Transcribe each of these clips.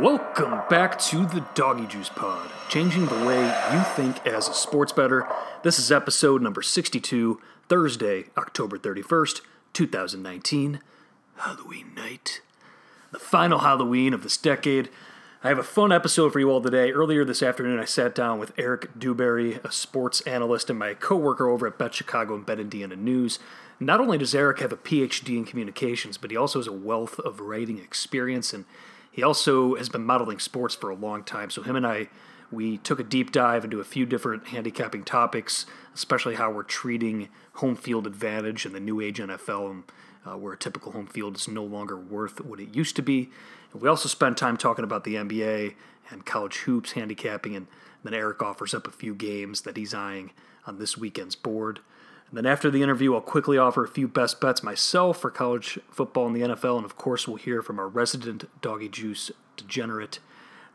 Welcome back to the Doggy Juice Pod, changing the way you think as a sports better. This is episode number 62, Thursday, October 31st, 2019, Halloween night. The final Halloween of this decade. I have a fun episode for you all today. Earlier this afternoon, I sat down with Eric Dewberry, a sports analyst and my coworker over at Bet Chicago and Bet Indiana News. Not only does Eric have a PhD in communications, but he also has a wealth of writing experience and he also has been modeling sports for a long time. So him and I, we took a deep dive into a few different handicapping topics, especially how we're treating home field advantage in the new age NFL, uh, where a typical home field is no longer worth what it used to be. And we also spent time talking about the NBA and college hoops handicapping, and then Eric offers up a few games that he's eyeing on this weekend's board. And then after the interview, I'll quickly offer a few best bets myself for college football and the NFL. And of course, we'll hear from our resident doggy juice degenerate,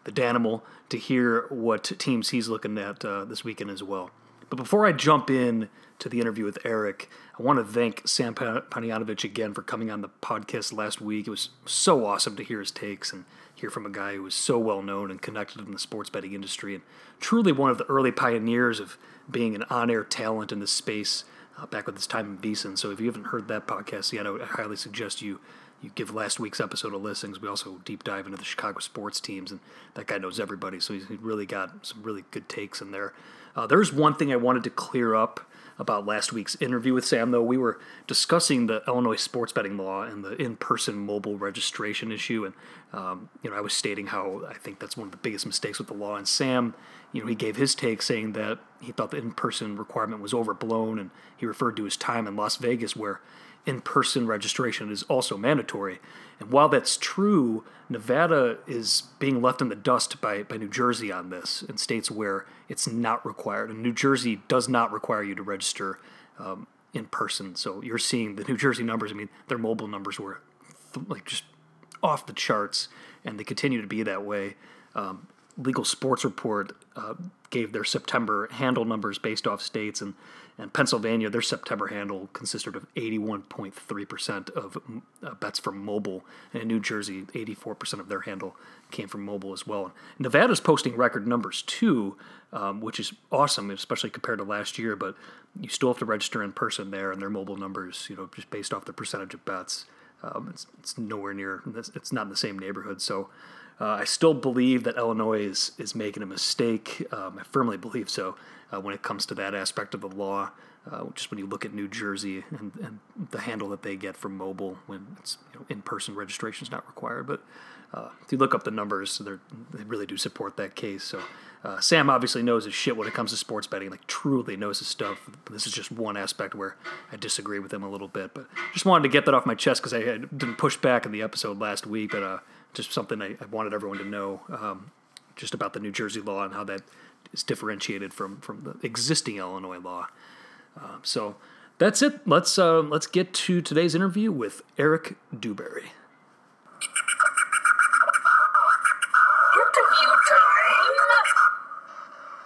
the Danimal, to hear what teams he's looking at uh, this weekend as well. But before I jump in to the interview with Eric, I want to thank Sam Panayotovich again for coming on the podcast last week. It was so awesome to hear his takes and hear from a guy who was so well known and connected in the sports betting industry and truly one of the early pioneers of being an on air talent in this space uh, back with his time in VSiN. So if you haven't heard that podcast yet, I would highly suggest you you give last week's episode a listen. We also deep dive into the Chicago sports teams, and that guy knows everybody, so he's really got some really good takes in there. Uh, there's one thing I wanted to clear up about last week's interview with Sam, though. We were discussing the Illinois sports betting law and the in-person mobile registration issue, and um, you know I was stating how I think that's one of the biggest mistakes with the law. And Sam, you know, he gave his take saying that he thought the in-person requirement was overblown, and he referred to his time in Las Vegas where in-person registration is also mandatory. And while that's true, Nevada is being left in the dust by, by New Jersey on this in states where it's not required. And New Jersey does not require you to register um, in person. So you're seeing the New Jersey numbers. I mean, their mobile numbers were th- like just off the charts, and they continue to be that way. Um, Legal Sports Report uh, gave their September handle numbers based off states, and and Pennsylvania, their September handle consisted of 81.3% of uh, bets from mobile, and in New Jersey, 84% of their handle came from mobile as well. Nevada's posting record numbers too, um, which is awesome, especially compared to last year. But you still have to register in person there, and their mobile numbers, you know, just based off the percentage of bets, um, it's, it's nowhere near. It's not in the same neighborhood. So uh, I still believe that Illinois is, is making a mistake. Um, I firmly believe so uh, when it comes to that aspect of the law. Uh, just when you look at New Jersey and, and the handle that they get from mobile when it's you know, in-person registration is not required. But uh, if you look up the numbers, they really do support that case. So uh, Sam obviously knows his shit when it comes to sports betting, like truly knows his stuff. This is just one aspect where I disagree with him a little bit, but just wanted to get that off my chest because I didn't push back in the episode last week, but uh, just something I, I, wanted everyone to know um, just about the New Jersey law and how that is differentiated from from the existing Illinois law. Uh, so that's it. Let's uh, let's get to today's interview with Eric Dewberry.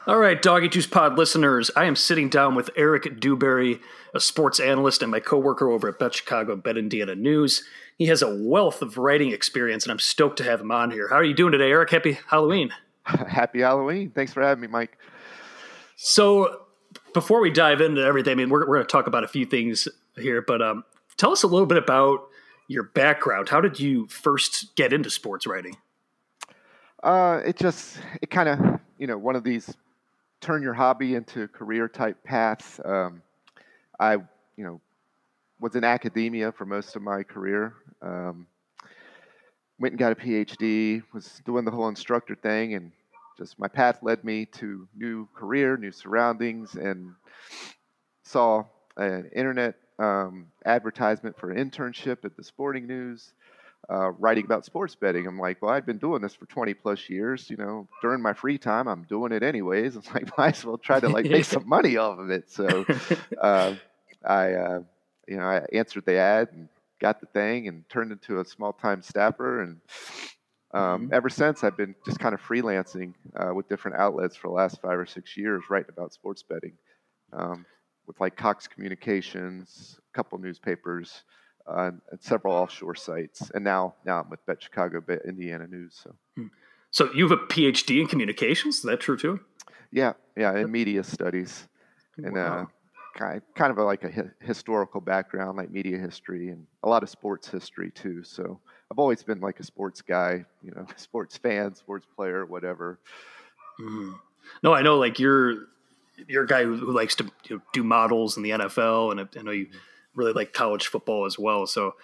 All right, Doggy Juice Pod listeners, I am sitting down with Eric Dewberry, a sports analyst and my coworker over at Bet Chicago Bet Indiana News. He has a wealth of writing experience, and I'm stoked to have him on here. How are you doing today, Eric? Happy Halloween. Happy Halloween. Thanks for having me, Mike. So, before we dive into everything, I mean, we're, we're going to talk about a few things here, but um, tell us a little bit about your background. How did you first get into sports writing? Uh, it just, it kind of, you know, one of these turn your hobby into career type paths. Um, I, you know, was in academia for most of my career. Um, went and got a PhD, was doing the whole instructor thing, and just my path led me to new career, new surroundings, and saw an internet um, advertisement for an internship at the Sporting News, uh, writing about sports betting. I'm like, well, I've been doing this for 20 plus years. You know, during my free time, I'm doing it anyways. It's like, might as well try to like make some money off of it. So, uh, I, uh, you know, I answered the ad and got the thing and turned into a small time staffer. And um, mm-hmm. ever since, I've been just kind of freelancing uh, with different outlets for the last five or six years, writing about sports betting um, with like Cox Communications, a couple newspapers, uh, at several offshore sites, and now now I'm with Bet Chicago, Bet Indiana News. So, hmm. so you have a PhD in communications. Is that true too? Yeah, yeah, in media studies, and wow. uh, kind of a, like a hi- historical background, like media history, and a lot of sports history too. So I've always been like a sports guy, you know, sports fan, sports player, whatever. Mm. No, I know, like you're you're a guy who, who likes to you know, do models in the NFL, and I know you mm-hmm. really like college football as well. So,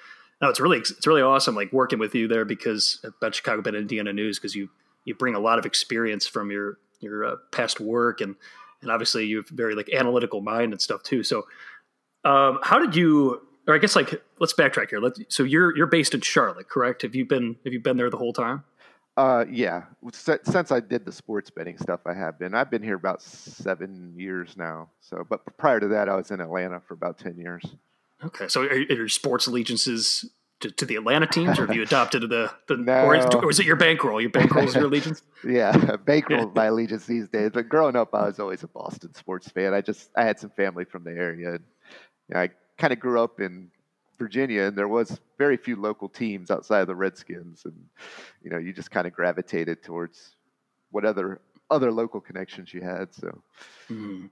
no, it's really it's really awesome, like working with you there because about Chicago, Bet Indiana News, because you you bring a lot of experience from your your uh, past work, and and obviously you have very like analytical mind and stuff too. So, um, how did you? Or I guess like let's backtrack here. Let's, so you're you're based in Charlotte, correct? Have you been have you been there the whole time? Uh, yeah. Since I did the sports betting stuff, I have been. I've been here about seven years now. So, but prior to that, I was in Atlanta for about ten years. Okay, so are, are your sports allegiances to, to, the Atlanta teams, or have you adopted the the? no. or, is, or is it your bankroll? Your bankroll is your allegiance. yeah, bankroll is my allegiance these days. But growing up, I was always a Boston sports fan. I just I had some family from the area. And, you know, I kind of grew up in Virginia, and there was very few local teams outside of the Redskins, and you know, you just kind of gravitated towards what other other local connections you had. So, mm.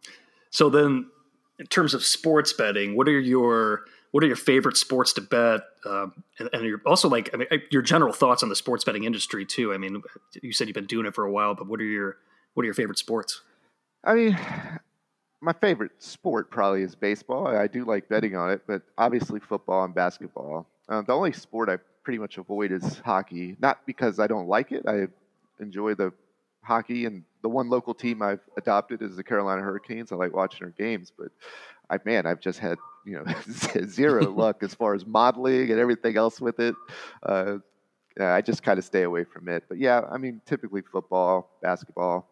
so then, in terms of sports betting, what are your what are your favorite sports to bet? Um, and, and also like, I mean, your general thoughts on the sports betting industry too. I mean, you said you've been doing it for a while, but what are your what are your favorite sports? I mean, my favorite sport probably is baseball. I do like betting on it, but obviously football and basketball. Uh, the only sport I pretty much avoid is hockey. Not because I don't like it. I enjoy the hockey, and the one local team I've adopted is the Carolina Hurricanes. I like watching their games, but I man, I've just had you know zero luck as far as modeling and everything else with it. Uh, I just kind of stay away from it. But yeah, I mean, typically football, basketball.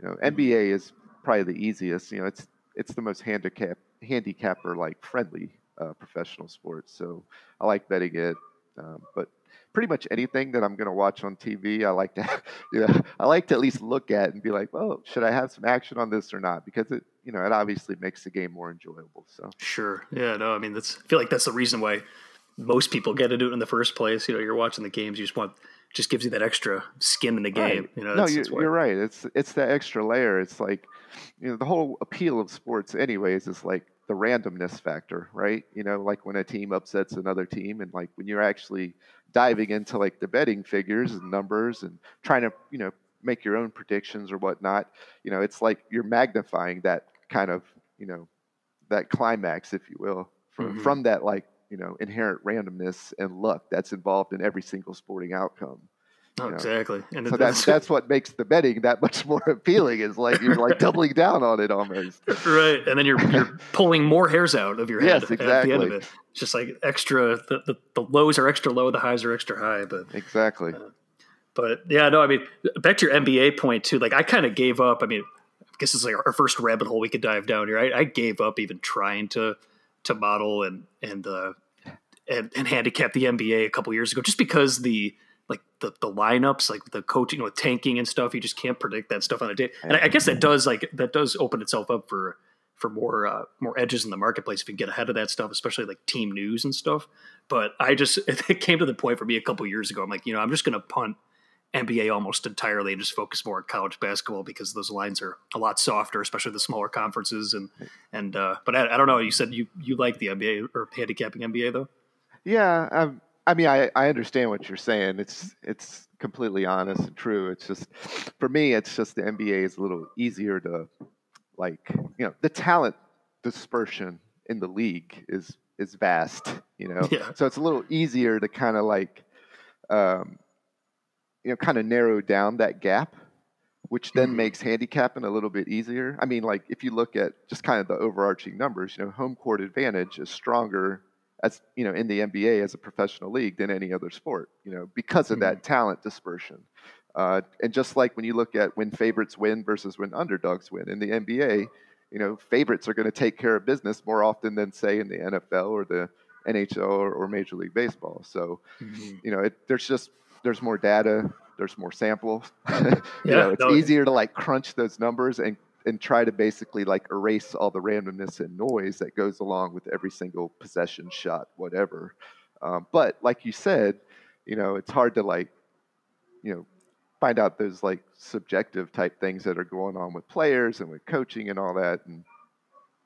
You know, NBA is probably the easiest. You know, it's it's the most handicap handicapper like friendly uh, professional sport. So I like betting it, um, but pretty much anything that I'm going to watch on TV, I like to, you know, I like to at least look at and be like, well, should I have some action on this or not? Because it, you know, it obviously makes the game more enjoyable. So sure, yeah, no, I mean, that's I feel like that's the reason why most people get into it in the first place. You know, you're watching the games, you just want just gives you that extra skin in the game. Right. You know, no, you're, you're, right. It's it's that extra layer. It's like, you know, the whole appeal of sports, anyways, is like the randomness factor, right? You know, like when a team upsets another team, and like when you're actually diving into like the betting figures and numbers and trying to, you know, make your own predictions or whatnot. You know, it's like you're magnifying that kind of, you know, that climax, if you will, from mm-hmm. from that like you know inherent randomness and luck that's involved in every single sporting outcome. Oh, exactly. And so that's that's what makes the betting that much more appealing. Is like you're like doubling down on it almost. Right, and then you're you're pulling more hairs out of your head yes, exactly. at the end of it. It's just like extra. The, the, the lows are extra low, the highs are extra high. But exactly. Uh, but yeah, no, I mean, back to your NBA point too. Like I kind of gave up. I mean, I guess it's like our first rabbit hole we could dive down here. I, I gave up even trying to to model and and uh, and, and handicap the NBA a couple years ago, just because the like the, the lineups, like the coaching, know, tanking and stuff, you just can't predict that stuff on a day. And I, I guess that does like that does open itself up for for more uh, more edges in the marketplace if you can get ahead of that stuff, especially like team news and stuff. But I just it came to the point for me a couple years ago. I'm like, you know, I'm just going to punt NBA almost entirely and just focus more on college basketball because those lines are a lot softer, especially the smaller conferences. And and uh, but I, I don't know. You said you you like the NBA or handicapping NBA though. Yeah, um, I mean, I, I understand what you're saying. It's it's completely honest and true. It's just for me, it's just the NBA is a little easier to like. You know, the talent dispersion in the league is is vast. You know, yeah. so it's a little easier to kind of like, um, you know, kind of narrow down that gap which then mm-hmm. makes handicapping a little bit easier. I mean, like if you look at just kind of the overarching numbers, you know, home court advantage is stronger as you know in the NBA as a professional league than any other sport. You know because of that mm-hmm. talent dispersion. Uh, and just like when you look at when favorites win versus when underdogs win in the NBA, you know favorites are going to take care of business more often than say in the NFL or the NHL or, or Major League Baseball. So mm-hmm. you know it, there's just there's more data, there's more samples. you yeah, know, it's no, easier to like crunch those numbers and and try to basically like erase all the randomness and noise that goes along with every single possession shot, whatever. Um, but like you said, you know, it's hard to like, you know, find out those like subjective type things that are going on with players and with coaching and all that. And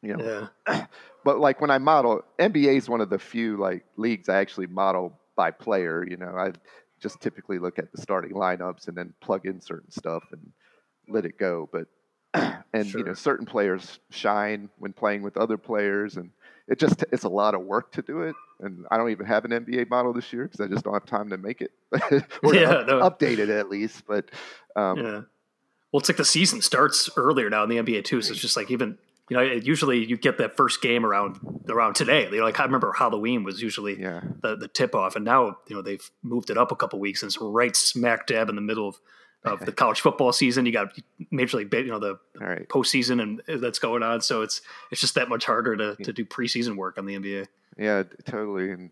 you know, yeah. but like when I model, NBA is one of the few like leagues I actually model by player. You know, I just typically look at the starting lineups and then plug in certain stuff and let it go. But and sure. you know, certain players shine when playing with other players, and it just it's a lot of work to do it and I don't even have an NBA model this year because I just don't have time to make it or yeah, up, no. update it at least. But um, yeah, well, it's like the season starts earlier now in the NBA too, so it's just like even you know usually you get that first game around around today. You know, like I remember Halloween was usually yeah. the the tip off, and now you know they've moved it up a couple weeks and it's right smack dab in the middle of of the college football season. You got Major League, you know, the right. postseason and that's going on. So it's it's just that much harder to, to do preseason work on the NBA. Yeah, totally. And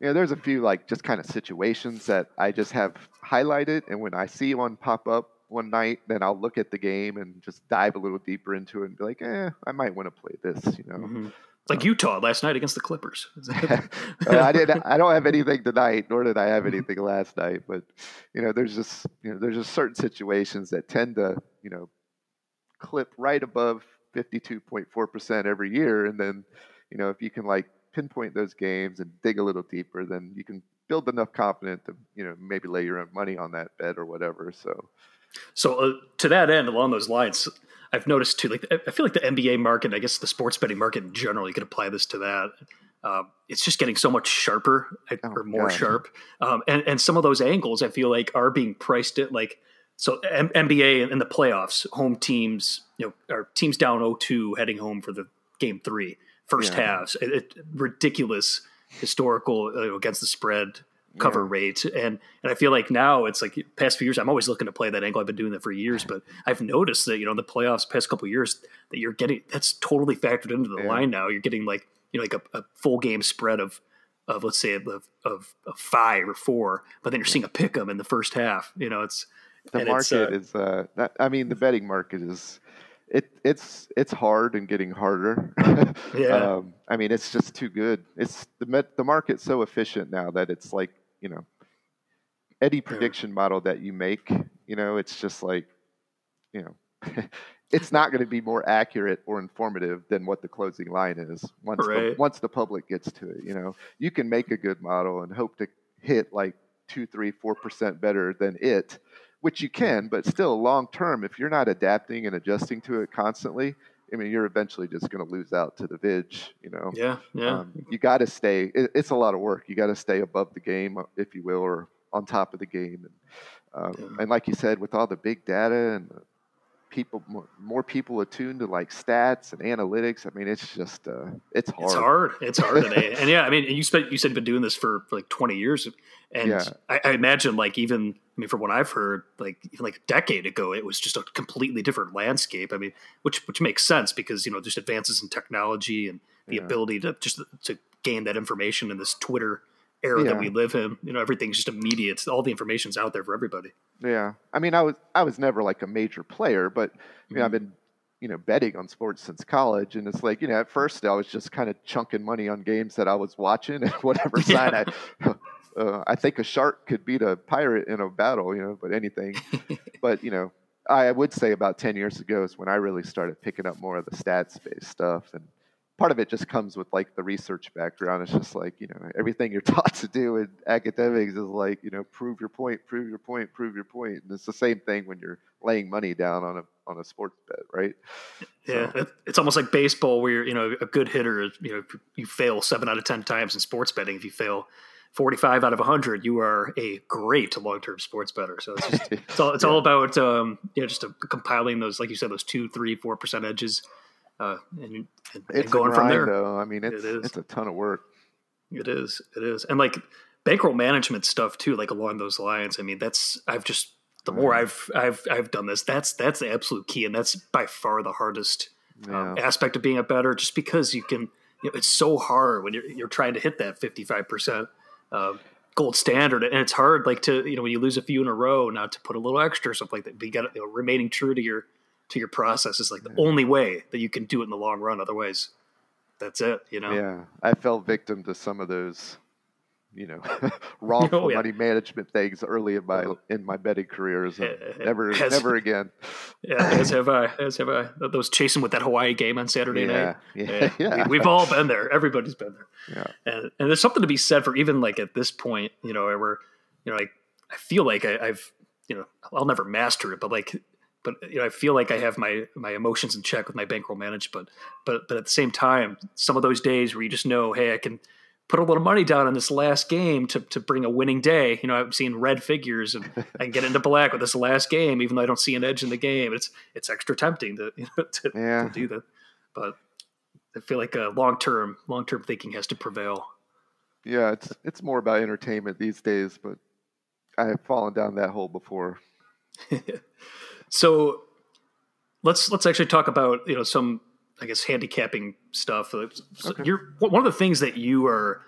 yeah, there's a few like just kind of situations that I just have highlighted, and when I see one pop up one night, then I'll look at the game and just dive a little deeper into it and be like, eh, I might want to play this, you know. Mm-hmm. Like Utah last night against the Clippers. I didn't. I don't have anything tonight, nor did I have anything last night. But you know, there's just you know, there's just certain situations that tend to you know clip right above 52.4 percent every year, and then you know if you can like pinpoint those games and dig a little deeper, then you can build enough confidence to you know maybe lay your own money on that bet or whatever. So, so uh, to that end, along those lines, I've noticed too, like I feel like the NBA market, I guess the sports betting market in general, you could apply this to that. Um, it's just getting so much sharper oh, or more God. sharp, um, and and some of those angles I feel like are being priced at like so M- NBA in the playoffs, home teams, you know, are teams down 0-2 heading home for the game three, first yeah. halves, it, it, ridiculous historical uh, against the spread cover yeah. rate. And and I feel like now it's like past few years, I'm always looking to play that angle. I've been doing that for years, but I've noticed that, you know, in the playoffs past couple years that you're getting that's totally factored into the yeah. line now. You're getting like, you know, like a, a full game spread of of let's say of, of, of five or four, but then you're seeing a pick 'em in the first half. You know, it's the market it's, uh, is uh that, I mean the betting market is it it's it's hard and getting harder. yeah. Um, I mean, it's just too good. It's the the market's so efficient now that it's like you know, any prediction model that you make, you know, it's just like, you know, it's not going to be more accurate or informative than what the closing line is once right. the, once the public gets to it. You know, you can make a good model and hope to hit like two, three, four percent better than it, which you can, but still long term, if you're not adapting and adjusting to it constantly, I mean, you're eventually just going to lose out to the vig, you know. Yeah, yeah. Um, you got to stay. It, it's a lot of work. You got to stay above the game, uh, if you will, or on top of the game. And, um, yeah. and like you said, with all the big data and people, more, more, people attuned to like stats and analytics. I mean, it's just uh, it's hard. It's hard. It's hard today. and yeah, I mean, you spent you said you've been doing this for, for like 20 years, and yeah. I, I imagine like even I mean, from what I've heard, like even like a decade ago, it was just a completely different landscape. I mean, which which makes sense because you know there's advances in technology and the yeah. ability to just to gain that information in this Twitter era yeah. that we live in. You know, everything's just immediate. All the information's out there for everybody. Yeah, I mean, I was I was never like a major player, but you know, mm-hmm. I've been you know betting on sports since college, and it's like you know at first I was just kind of chunking money on games that I was watching and whatever sign yeah. I uh, I think a shark could beat a pirate in a battle, you know, but anything. but, you know, I would say about 10 years ago is when I really started picking up more of the stats based stuff. And part of it just comes with like the research background. It's just like, you know, everything you're taught to do in academics is like, you know, prove your point, prove your point, prove your point. And it's the same thing when you're laying money down on a on a sports bet, right? Yeah, so. it's almost like baseball where you're, you know, a good hitter, you know, you fail seven out of 10 times in sports betting. If you fail 45 out of 100, you are a great long-term sports better. So it's, just, it's all it's yeah. all about um, you know just a, compiling those, like you said, those two, three, four percent edges, uh, and, and, and going grind, from there. Though. I mean, it's it it's a ton of work. It is. It is, and like bankroll management stuff too. Like along those lines. I mean, that's I've just the more. I've I've I've done this, that's that's the absolute key, and that's by far the hardest um, yeah. um, aspect of being a better. Just because you can, you know, it's so hard when you're you're trying to hit that 55 percent uh, gold standard, and it's hard like to you know when you lose a few in a row, not to put a little extra or something like that. But you got you know, remaining true to your to your process is like the only way that you can do it in the long run. Otherwise, that's it. You know. Yeah, I fell victim to some of those you know wrongful oh, yeah. money management things early in my in my betting careers. never has, never again. Yeah, as have I. As have I. Those chasing with that Hawaii game on Saturday yeah, night. Yeah, yeah. We, have all been there. Everybody's been there. Yeah. And and there's something to be said for even like at this point, you know, where you know, like I feel like I, I've you know I'll never master it, but like but you know, I feel like I have my my emotions in check with my bankroll managed. But but but at the same time, some of those days where you just know, hey, I can put a little money down on this last game to, to bring a winning day. You know, I've seen red figures and I can get into black with this last game, even though I don't see an edge in the game. It's it's extra tempting to you know, to, yeah. to do that, but I feel like uh, a long term long term thinking has to prevail. Yeah, it's it's more about entertainment these days, but I have fallen down that hole before. so let's let's actually talk about you know some I guess handicapping stuff. Uh, okay. You're one of the things that you are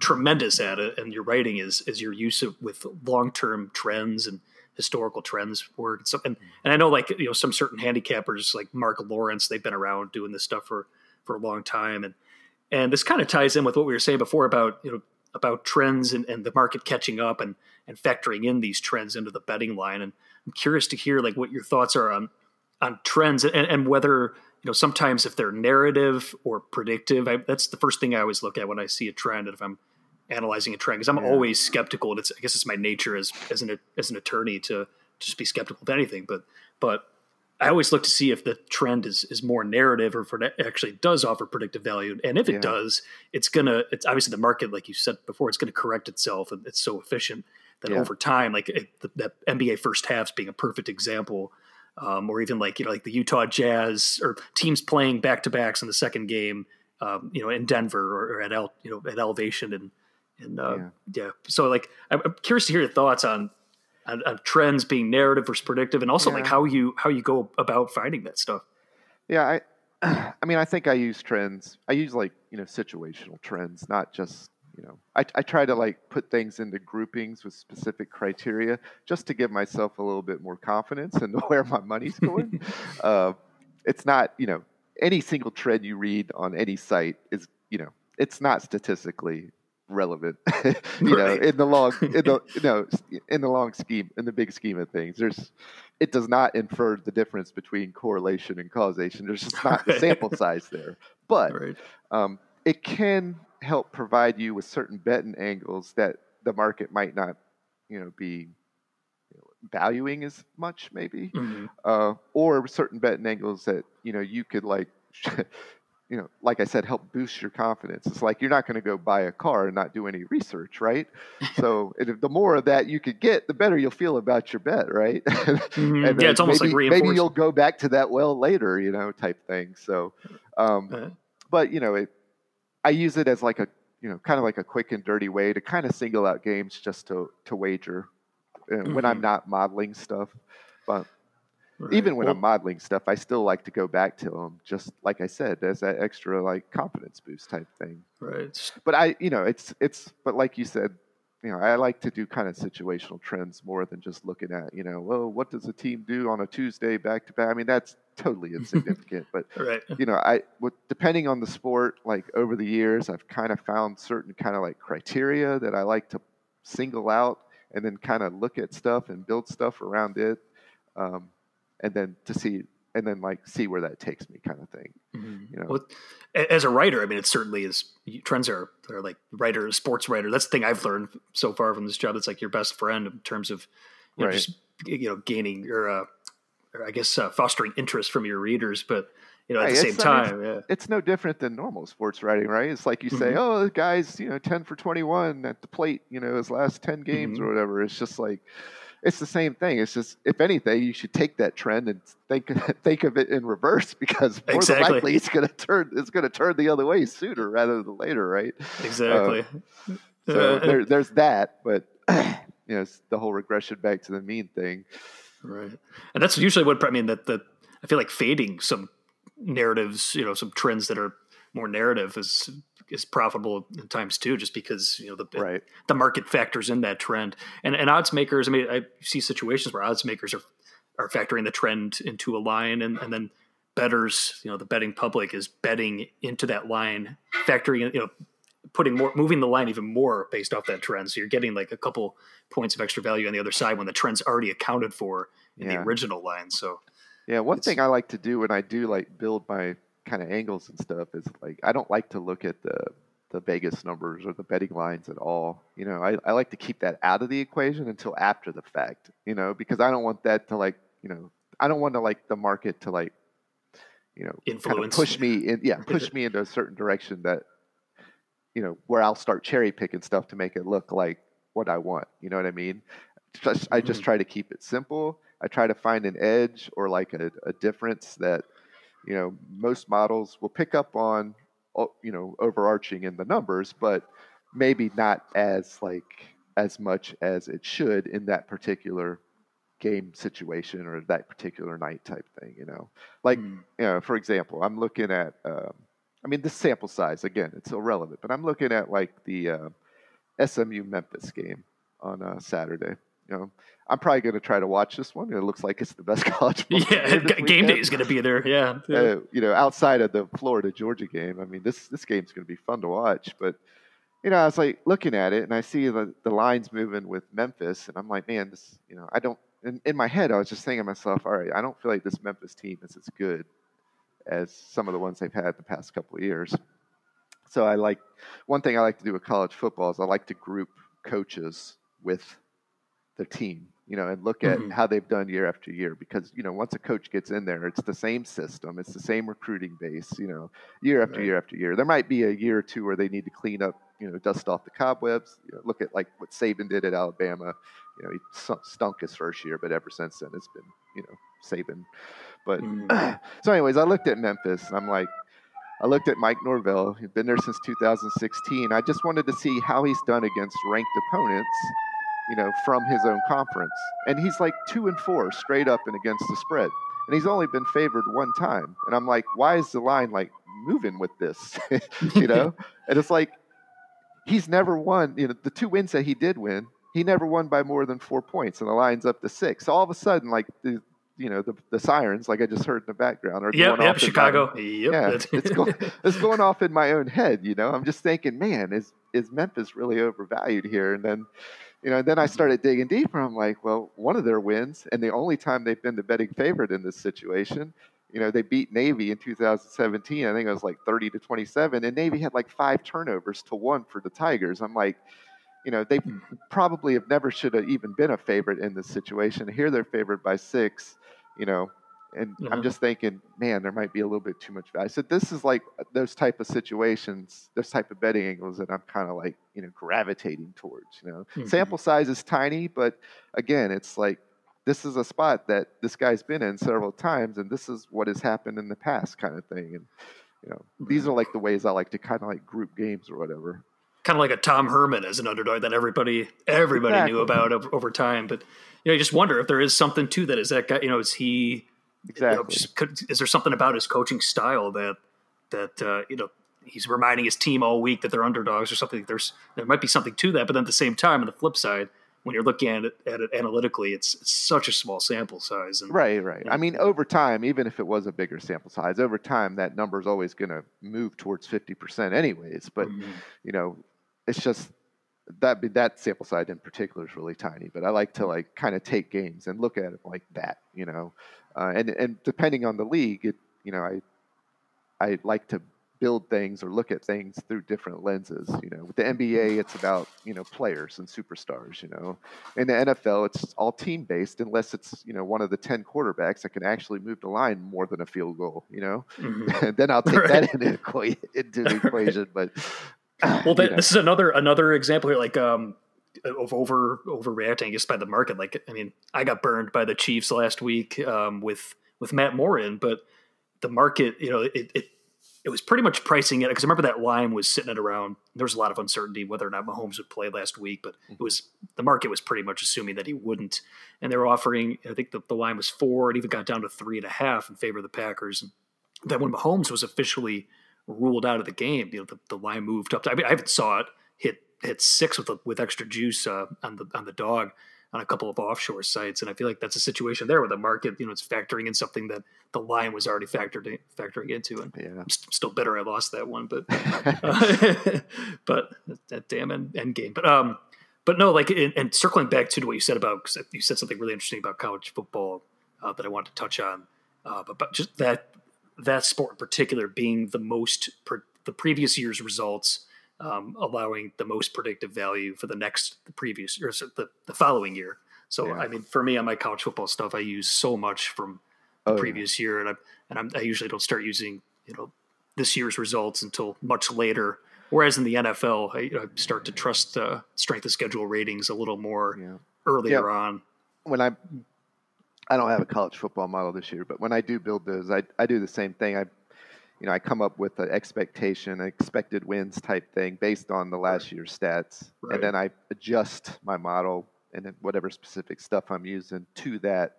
tremendous at uh, it, and your writing is is your use of with long term trends and historical trends work and stuff. And and I know like you know some certain handicappers like Marc Lawrence, they've been around doing this stuff for for a long time, and and this kind of ties in with what we were saying before about you know about trends and, and the market catching up and and factoring in these trends into the betting line. And I'm curious to hear like what your thoughts are on on trends and, and whether you know sometimes if they're narrative or predictive I, that's the first thing i always look at when i see a trend and if i'm analyzing a trend because i'm yeah. always skeptical and it's i guess it's my nature as as an as an attorney to just be skeptical of anything but but i always look to see if the trend is is more narrative or if it actually does offer predictive value and if it yeah. does it's gonna it's obviously the market like you said before it's gonna correct itself and it's so efficient that yeah. over time like it, the, the nba first halves being a perfect example um, or even like you know like the Utah Jazz or teams playing back to backs in the second game, um, you know, in Denver or, or, at el, you know at elevation and and uh, yeah. yeah. So like I'm, I'm, curious to hear your thoughts on, on, on trends being narrative versus predictive, and also yeah. like how you how you go about finding that stuff. Yeah, I I mean I think I use trends. I use like you know situational trends, not just you know I, I try to like put things into groupings with specific criteria just to give myself a little bit more confidence in where my money's going. Uh, it's not you know any single trend you read on any site is you know it's not statistically relevant you right. know in the long in the you know in the long scheme in the big scheme of things. There's it does not infer the difference between correlation and causation. There's just not the sample size there. But right. um, it can help provide you with certain betting angles that the market might not, you know, be valuing as much, maybe, mm-hmm. uh, or certain betting angles that you know you could like. you know, like I said, help boost your confidence. It's like you're not going to go buy a car and not do any research, right? so the more of that you could get, the better you'll feel about your bet, right? mm-hmm. yeah, it's almost maybe, like. Maybe you'll go back to that well later, you know, type thing. So, um, uh-huh. but you know, it, I use it as like a you know kind of like a quick and dirty way to kind of single out games just to to wager mm-hmm. when I'm mm-hmm. not modeling stuff. But right. even when well, I'm modeling stuff, I still like to go back to them, just like I said, as that extra like confidence boost type thing. Right. But I, you know, it's it's but like you said, you know, I like to do kind of situational trends more than just looking at, you know, well, what does a team do on a Tuesday back to back? I mean, that's totally insignificant. but right. you know, I depending on the sport, like over the years, I've kind of found certain kind of like criteria that I like to single out and then kind of look at stuff and build stuff around it, um, and then to see and then like see where that takes me kind of thing mm-hmm. you know well, as a writer i mean it certainly is trends are, are like writer sports writer that's the thing i've learned so far from this job it's like your best friend in terms of you know, right. just you know gaining or, uh, i guess uh, fostering interest from your readers but you know at right. the same time yeah. it's no different than normal sports writing right it's like you say mm-hmm. oh the guy's you know 10 for 21 at the plate you know his last 10 games mm-hmm. or whatever it's just like it's the same thing. It's just if anything, you should take that trend and think think of it in reverse because more exactly. than likely it's going to turn it's going to turn the other way sooner rather than later, right? Exactly. Uh, so there, there's that, but you know, the whole regression back to the mean thing, right? And that's usually what I mean. That that I feel like fading some narratives, you know, some trends that are more narrative is is profitable in times too, just because you know the right. the market factors in that trend. And and odds makers, I mean, I see situations where odds makers are are factoring the trend into a line, and, and then betters, you know, the betting public is betting into that line, factoring, you know, putting more, moving the line even more based off that trend. So you're getting like a couple points of extra value on the other side when the trend's already accounted for in yeah. the original line. So yeah, one thing I like to do when I do like build my kind of angles and stuff is like I don't like to look at the the Vegas numbers or the betting lines at all. You know, I, I like to keep that out of the equation until after the fact, you know, because I don't want that to like, you know, I don't want to like the market to like, you know, influence kind of push me in, yeah, push me into a certain direction that, you know, where I'll start cherry picking stuff to make it look like what I want. You know what I mean? Just, I just mm-hmm. try to keep it simple. I try to find an edge or like a, a difference that, you know, most models will pick up on you know overarching in the numbers, but maybe not as like as much as it should in that particular game situation or that particular night type thing. You know, like mm. you know, for example, I'm looking at. Um, I mean, the sample size again, it's irrelevant, but I'm looking at like the uh, SMU Memphis game on uh, Saturday. You know, I'm probably going to try to watch this one. It looks like it's the best college. Yeah, game, game day is going to be there. Yeah, yeah. Uh, you know, outside of the Florida Georgia game, I mean, this this game's going to be fun to watch. But you know, I was like looking at it, and I see the the lines moving with Memphis, and I'm like, man, this. You know, I don't. In, in my head, I was just thinking to myself, all right, I don't feel like this Memphis team is as good as some of the ones they've had the past couple of years. So I like one thing I like to do with college football is I like to group coaches with the team you know, and look at mm-hmm. how they've done year after year. Because you know, once a coach gets in there, it's the same system, it's the same recruiting base. You know, year after right. year after year. There might be a year or two where they need to clean up, you know, dust off the cobwebs. You know, look at like what Saban did at Alabama. You know, he stunk his first year, but ever since then, it's been you know Saban. But mm-hmm. so, anyways, I looked at Memphis, and I'm like. I looked at Mike Norvell. He's been there since 2016. I just wanted to see how he's done against ranked opponents you know, from his own conference. And he's like two and four straight up and against the spread. And he's only been favored one time. And I'm like, why is the line like moving with this? you know? and it's like he's never won, you know, the two wins that he did win, he never won by more than four points, and the line's up to six. So all of a sudden, like the you know the, the sirens, like I just heard in the background, are yep, going yep, off. Chicago. My, yep. Yeah, it's going it's going off in my own head. You know, I'm just thinking, man, is is Memphis really overvalued here? And then you know, then I started digging deeper. I'm like, well, one of their wins, and the only time they've been the betting favorite in this situation, you know, they beat Navy in 2017. I think it was like 30 to 27, and Navy had like five turnovers to one for the Tigers. I'm like, you know, they probably have never should have even been a favorite in this situation. Here they're favored by six. You know, and I'm just thinking, man, there might be a little bit too much value. So this is like uh, those type of situations, those type of betting angles that I'm kind of like, you know, gravitating towards. You know, mm-hmm. sample size is tiny, but again, it's like this is a spot that this guy's been in several times, and this is what has happened in the past, kind of thing. And you know, these mm-hmm. are like the ways I like to kind of like group games or whatever. Kind of like a Tom Herman as an underdog that everybody everybody exactly. knew about over time, but you know, you just wonder if there is something to that. Is that guy, you know, is he Exactly. You know, just, could, is there something about his coaching style that that uh, you know he's reminding his team all week that they're underdogs or something? There's there might be something to that, but then at the same time, on the flip side, when you're looking at it, at it analytically, it's, it's such a small sample size. And, right, right. I mean, over time, even if it was a bigger sample size, over time that number is always going to move towards fifty percent, anyways. But mm-hmm. you know, it's just that that sample size in particular is really tiny. But I like to like kind of take games and look at it like that. You know, uh, and and depending on the league, it you know I I like to build things or look at things through different lenses. You know, with the NBA, it's about you know players and superstars. You know, in the NFL, it's all team based unless it's you know one of the ten quarterbacks that can actually move the line more than a field goal. You know, mm-hmm. then I'll take right. that into, into the equation. But well, that, this is another another example here. Like um, of over overreacting just by the market. Like, I mean, I got burned by the Chiefs last week um, with with Matt Moore but the market, you know, it it, it was pretty much pricing it because I remember that line was sitting at around. There was a lot of uncertainty whether or not Mahomes would play last week, but it was the market was pretty much assuming that he wouldn't, and they were offering. I think the, the line was four. It even got down to three and a half in favor of the Packers. And then when Mahomes was officially ruled out of the game, you know, the, the line moved up. To, I mean, I haven't saw it hit hit six with a, with extra juice uh, on the on the dog. on a couple of offshore sites, and I feel like that's a situation there where the market, you know, it's factoring in something that the line was already factored in, factoring into, and yeah. I'm st- still bitter I lost that one, but uh, but that damn end, end game. But um, but no, like and circling back to what you said about because you said something really interesting about college football uh, that I wanted to touch on, uh, but, but just that that sport in particular being the most per, the previous year's results um, allowing the most predictive value for the next the previous or the, the following year. So yeah. I mean, for me on my college football stuff, I use so much from the oh, previous yeah. year, and I and I'm, i usually don't start using you know this year's results until much later. Whereas in the NFL, I, I start to trust the strength of schedule ratings a little more yeah. earlier on. When I I don't have a college football model this year, but when I do build those, I I do the same thing. I you know, I come up with an expectation, an expected wins type thing based on the last year's stats, right. and then I adjust my model and then whatever specific stuff I'm using to that,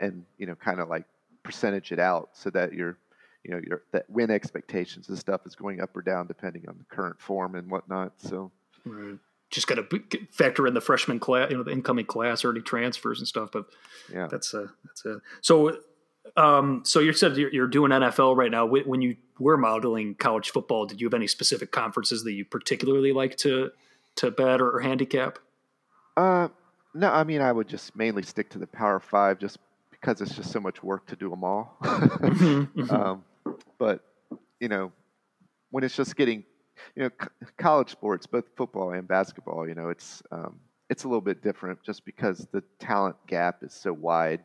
and you know, kind of like percentage it out so that your, you know, your that win expectations and stuff is going up or down depending on the current form and whatnot. So. Right just got to factor in the freshman class, you know, the incoming class, early transfers and stuff. But yeah, that's a that's a so um, so you said you're, you're, doing NFL right now. When you were modeling college football, did you have any specific conferences that you particularly like to to bet or, or handicap? Uh, no, I mean I would just mainly stick to the Power Five, just because it's just so much work to do them all. mm-hmm, mm-hmm. Um, but you know, when it's just getting, you know, c- college sports, both football and basketball, you know, it's um, it's a little bit different just because the talent gap is so wide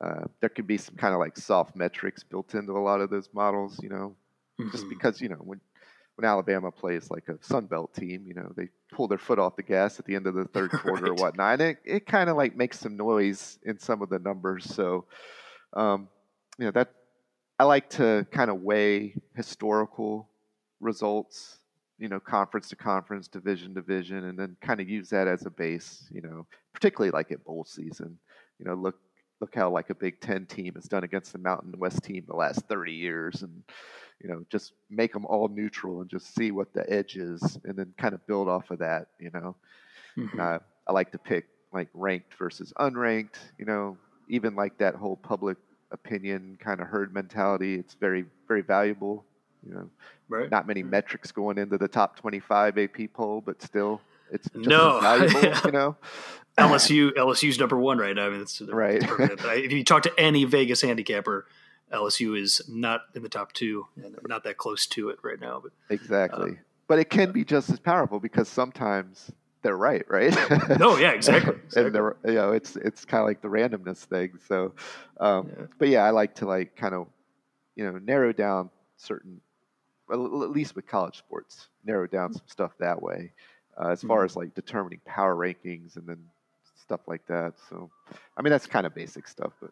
uh, there could be some kind of like soft metrics built into a lot of those models, you know, mm-hmm. just because you know when when Alabama plays like a Sun Belt team, you know, they pull their foot off the gas at the end of the third quarter right. or whatnot. And it, it kind of like makes some noise in some of the numbers. So, um, you know, that I like to kind of weigh historical results, you know, conference to conference, division to division, and then kind of use that as a base, you know, particularly like at bowl season. You know, look look how like a Big Ten team has done against the Mountain West team the last 30 years, and you know just make them all neutral and just see what the edge is, and then kind of build off of that. You know, mm-hmm. I, I like to pick like ranked versus unranked. You know, even like that whole public opinion kind of herd mentality. It's very very valuable. You know, right. not many metrics going into the top 25 AP poll, but still it's just no. valuable. you know, LSU LSU's number one right now. I mean, it's right. It's if you talk to any Vegas handicapper, LSU is not in the top two and not that close to it right now. But exactly, uh, but it can be just as powerful because sometimes they're right, right? no, yeah, exactly. exactly. and they're, you know, it's it's kind of like the randomness thing. So, um, yeah. but yeah, I like to like kind of, you know, narrow down certain, at least with college sports, narrow down some stuff that way. Uh, as far mm-hmm. as like determining power rankings and then stuff like that. So, I mean, that's kind of basic stuff, but.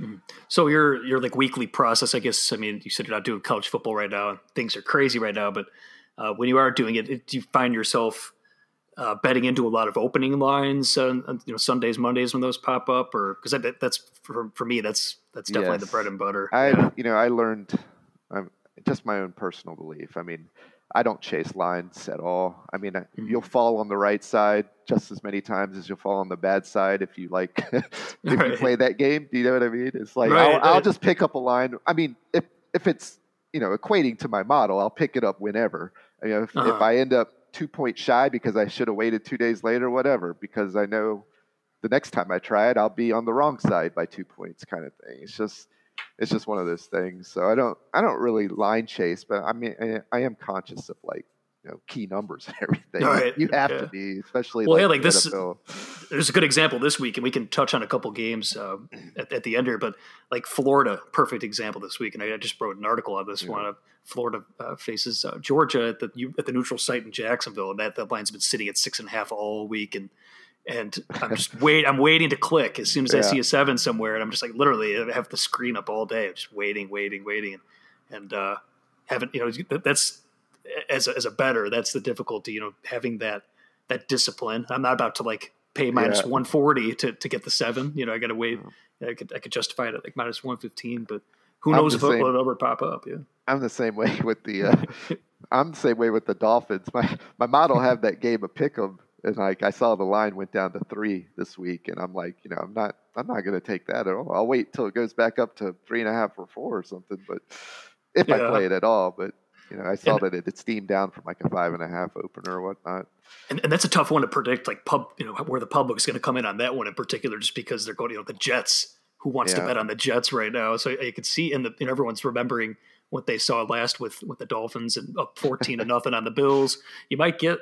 Mm-hmm. So your your like weekly process, I guess. I mean, you said you're not doing college football right now. Things are crazy right now, but uh, when you are doing it, it do you find yourself uh, betting into a lot of opening lines? you know, Sundays, Mondays when those pop up, or because that's for for me, that's that's definitely yes. the bread and butter. I yeah. you know I learned. I'm, just my own personal belief. I mean, I don't chase lines at all. I mean, mm-hmm. you'll fall on the right side just as many times as you'll fall on the bad side if you like if right. you play that game. Do you know what I mean? It's like right, I'll, right. I'll, just pick up a line. I mean, if if it's you know equating to my model, I'll pick it up whenever. I mean, if, uh-huh. if I end up two points shy because I should have waited two days later, whatever, because I know the next time I try it, I'll be on the wrong side by two points, kind of thing. It's just it's just one of those things. So I don't I don't really line chase, but I mean I, I am conscious of like you know key numbers and everything. Right. You have yeah. to be, especially well, like, yeah, like this. NFL. There's a good example this week, and we can touch on a couple games uh, at, at, the end here. But like Florida, perfect example this week, and I, just wrote an article on this yeah. one. Florida uh, faces uh, Georgia at the at the neutral site in Jacksonville, and that that line's been sitting at six and a half all week, and and I'm just wait. I'm waiting to click as soon as yeah. I see a seven somewhere, and I'm just like literally I have the screen up all day, I'm just waiting, waiting, waiting, and, and uh, haven't you know that's as a, as a better that's the difficulty. You know, having that that discipline. I'm not about to like pay minus yeah. 140 to to get the seven. You know, I got to wait. I could I could justify it at like minus 115, but who knows if it'll ever pop up? Yeah, I'm the same way with the. Uh, I'm the same way with the Dolphins. My my model have that game of pick 'em And like I saw the line went down to three this week, and I'm like, you know, I'm not, I'm not going to take that at all. I'll wait till it goes back up to three and a half or four or something. But if yeah. I play it at all, but you know, I saw and, that it, it steamed down from like a five and a half opener or whatnot. And, and that's a tough one to predict, like pub, you know, where the public's going to come in on that one in particular, just because they're going, you know, the Jets. Who wants yeah. to bet on the Jets right now? So you can see, and you know, everyone's remembering what they saw last with with the Dolphins and up fourteen to nothing on the Bills. You might get,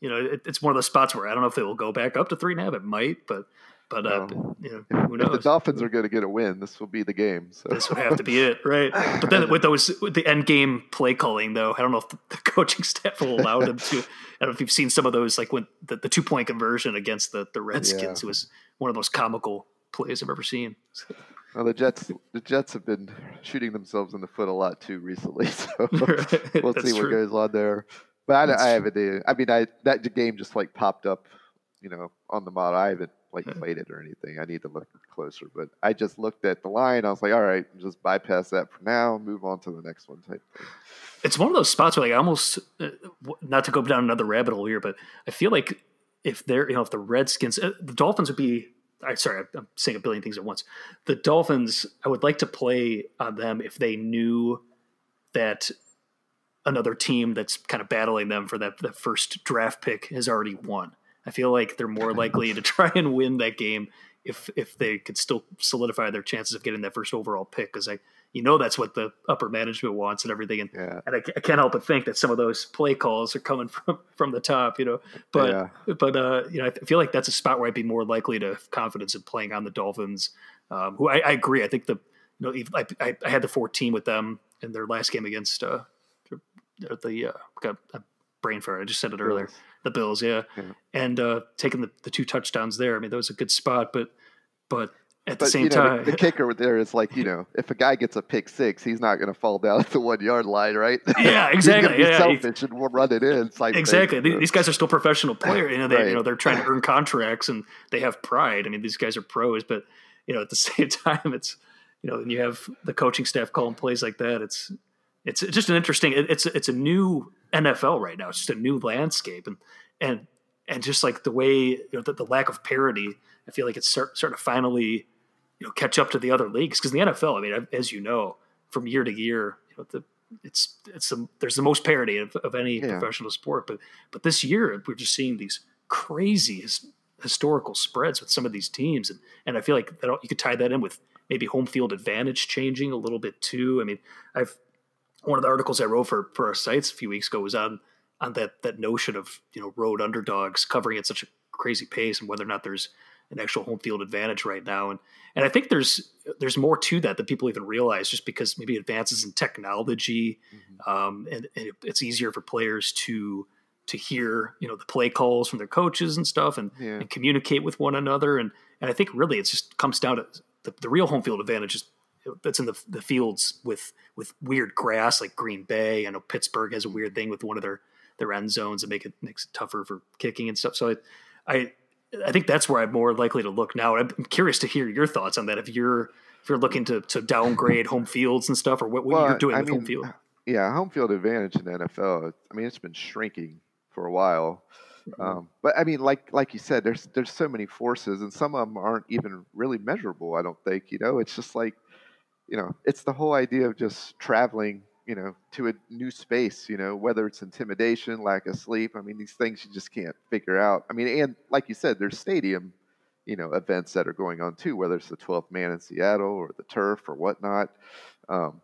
you know, it, it's one of those spots where I don't know if they will go back up to three and a half. It might, but but uh, you know, who knows? If the Dolphins are going to get a win, this will be the game. So. This would have to be it, right? But then with those with the end game play calling, though, I don't know if the, the coaching staff will allow them to. I don't know if you've seen some of those, like when the, the two point conversion against the the Redskins, yeah. was one of those comical plays I've ever seen. Well, the Jets, the Jets have been shooting themselves in the foot a lot too recently, so we'll see what goes on there. But I, I haven't. I mean, I that game just like popped up, you know, on the model. I haven't like played it or anything. I need to look closer. But I just looked at the line. I was like, all right, just bypass that for now. Move on to the next one type thing. It's one of those spots where like I almost uh, not to go down another rabbit hole here, but I feel like if they're you know if the Redskins, uh, the Dolphins would be. I, sorry, I'm saying a billion things at once. The Dolphins, I would like to play on them if they knew that another team that's kind of battling them for that, that first draft pick has already won. I feel like they're more likely to try and win that game if if they could still solidify their chances of getting that first overall pick because I you know that's what the upper management wants and everything and, yeah. and I, I, can't help but think that some of those play calls are coming from from the top you know but yeah. but uh you know I feel like that's a spot where I'd be more likely to have confidence in playing on the Dolphins um, who I, I, agree I think the you know I, I, had the 14 with them in their last game against uh the uh got a brain fart I just said it earlier the Bills, yeah, yeah. and uh, taking the, the two touchdowns there. I mean, that was a good spot, but but at but, the same you know, time, the, the, kicker there is like you know, if a guy gets a pick six, he's not going to fall down at the one yard line, right? Yeah, exactly. he's yeah, selfish and we'll run it in. exactly. Thing, These guys are still professional players. You know, they right. you know they're trying to earn contracts and they have pride. I mean, these guys are pros, but you know, at the same time, it's you know, and you have the coaching staff calling plays like that, it's it's just an interesting. It's it's a new NFL right now. It's just a new landscape, and and and just like the way you know, the, the lack of parity, I feel like it's start, starting to finally you know catch up to the other leagues because the NFL, I mean, as you know, from year to year, you know, the it's it's the, there's the most parity of, of any yeah. professional sport, but but this year we're just seeing these crazy his, historical spreads with some of these teams, and and I feel like that you could tie that in with maybe home field advantage changing a little bit too. I mean, I've one of the articles I wrote for for our sites a few weeks ago was on on that that notion of you know road underdogs covering at such a crazy pace and whether or not there's an actual home field advantage right now and and I think there's there's more to that than people even realize just because maybe advances in technology mm-hmm. um, and, and, it's easier for players to to hear you know the play calls from their coaches and stuff and, yeah. and communicate with one another and and I think really it just comes down to the, the real home field advantage is that's in the, the fields with with weird grass like Green Bay. I know Pittsburgh has a weird thing with one of their their end zones and make it makes it tougher for kicking and stuff. So I I, I think that's where I'm more likely to look now. I'm curious to hear your thoughts on that. If you're if you're looking to to downgrade home fields and stuff, or what, what well, you're doing I with mean, home field. Yeah, home field advantage in the NFL. I mean, it's been shrinking for a while. Mm-hmm. Um, but I mean, like like you said, there's there's so many forces, and some of them aren't even really measurable. I don't think. You know, it's just like you know, it's the whole idea of just traveling, you know, to a new space, you know, whether it's intimidation, lack of sleep. I mean, these things you just can't figure out. I mean, and like you said, there's stadium, you know, events that are going on too, whether it's the 12th man in Seattle or the turf or whatnot. Um,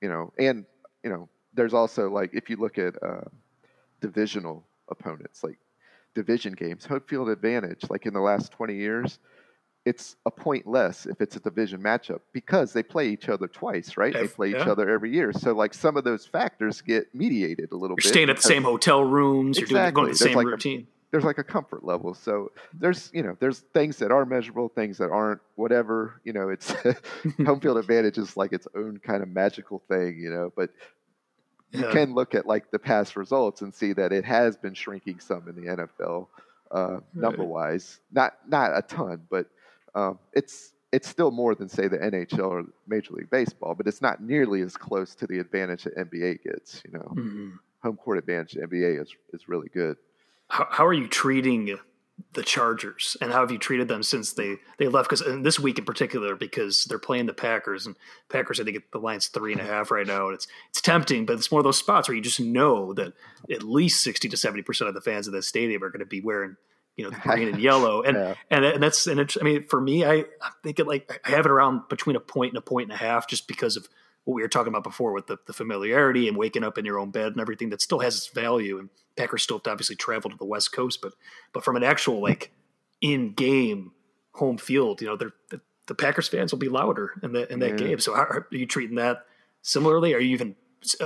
you know, and, you know, there's also like, if you look at uh, divisional opponents, like division games, home field advantage, like in the last 20 years, it's a point less if it's a division matchup because they play each other twice, right? If, they play yeah. each other every year. So like some of those factors get mediated a little you're bit. You're staying at the same hotel rooms, exactly. you're doing going to the there's same like routine. A, there's like a comfort level. So there's, you know, there's things that are measurable, things that aren't, whatever, you know, it's home field advantage is like its own kind of magical thing, you know, but you can look at like the past results and see that it has been shrinking some in the NFL, uh, right. number wise, not, not a ton, but um, it's it's still more than say the NHL or Major League Baseball, but it's not nearly as close to the advantage that NBA gets. You know, mm-hmm. home court advantage NBA is is really good. how, how are you treating the Chargers, and how have you treated them since they they left? Because this week in particular, because they're playing the Packers, and Packers, I think the line's three and a half right now, and it's it's tempting, but it's one of those spots where you just know that at least sixty to seventy percent of the fans of this stadium are going to be wearing you know the green and yellow, and yeah. and and that's and it's, I mean for me, I I think it like I have it around between a point and a point and a half, just because of what we were talking about before with the, the familiarity and waking up in your own bed and everything that still has its value. And Packers still obviously travel to the West Coast, but but from an actual like in game home field, you know, the, the Packers fans will be louder in that in that yeah. game. So how, are you treating that similarly? Are you even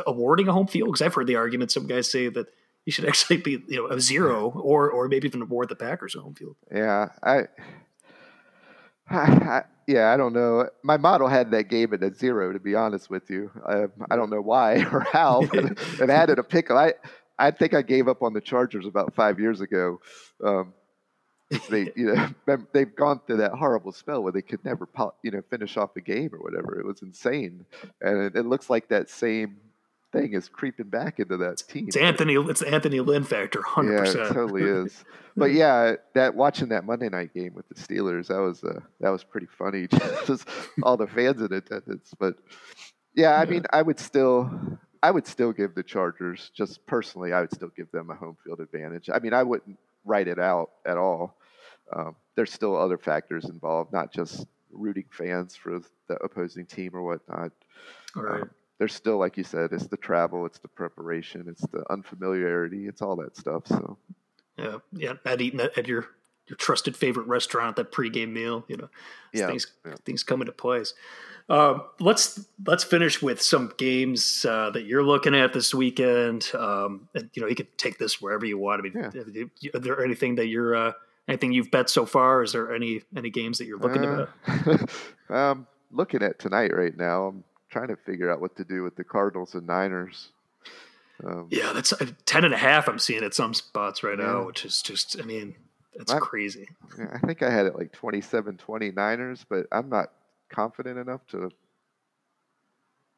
awarding a home field? Because I've heard the argument some guys say that you should actually be you know a zero or or maybe even award the Packers a home field. Yeah, I, I yeah, I don't know. My model had that game at a zero. To be honest with you, I, I don't know why or how. it had it a pickle. I I think I gave up on the Chargers about five years ago. Um, they you know they've gone through that horrible spell where they could never you know finish off a game or whatever. It was insane, and it, it looks like that same thing is creeping back into that team. It's Anthony. It's Anthony Lynn factor, hundred yeah, percent. it totally is. but yeah, that watching that Monday night game with the Steelers, that was uh, that was pretty funny. Just all the fans in attendance. But yeah, I yeah. mean, I would still. I would still give the Chargers, just personally, I would still give them a home field advantage. I mean, I wouldn't write it out at all. Um, there's still other factors involved, not just rooting fans for the opposing team or whatnot. All right. Um, there's still, like you said, it's the travel, it's the preparation, it's the unfamiliarity, it's all that stuff. So, yeah, yeah, at eating at, at your your trusted favorite restaurant, that pregame meal, you know, yeah, things yeah. things come into place. Uh, let's let's finish with some games uh, that you're looking at this weekend. Um, and you know, you can take this wherever you want. I mean, yeah. are there anything that you're uh, anything you've bet so far? Is there any any games that you're looking to bet? um, looking at tonight right now. I'm trying to figure out what to do with the Cardinals and Niners. Um, yeah, that's uh, 10 and a half I'm seeing at some spots right yeah. now, which is just, I mean, that's I'm, crazy. I think I had it like 27 29ers, but I'm not confident enough to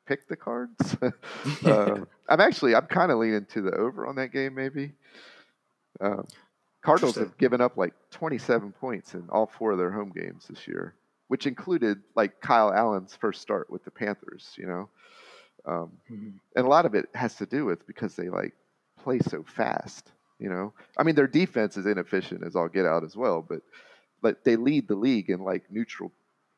pick the cards. uh, I'm actually, I'm kind of leaning to the over on that game, maybe. Um, Cardinals have given up like 27 points in all four of their home games this year which included like Kyle Allen's first start with the Panthers, you know. Um, mm-hmm. And a lot of it has to do with because they like play so fast, you know. I mean, their defense is inefficient as all get out as well, but but they lead the league in like neutral,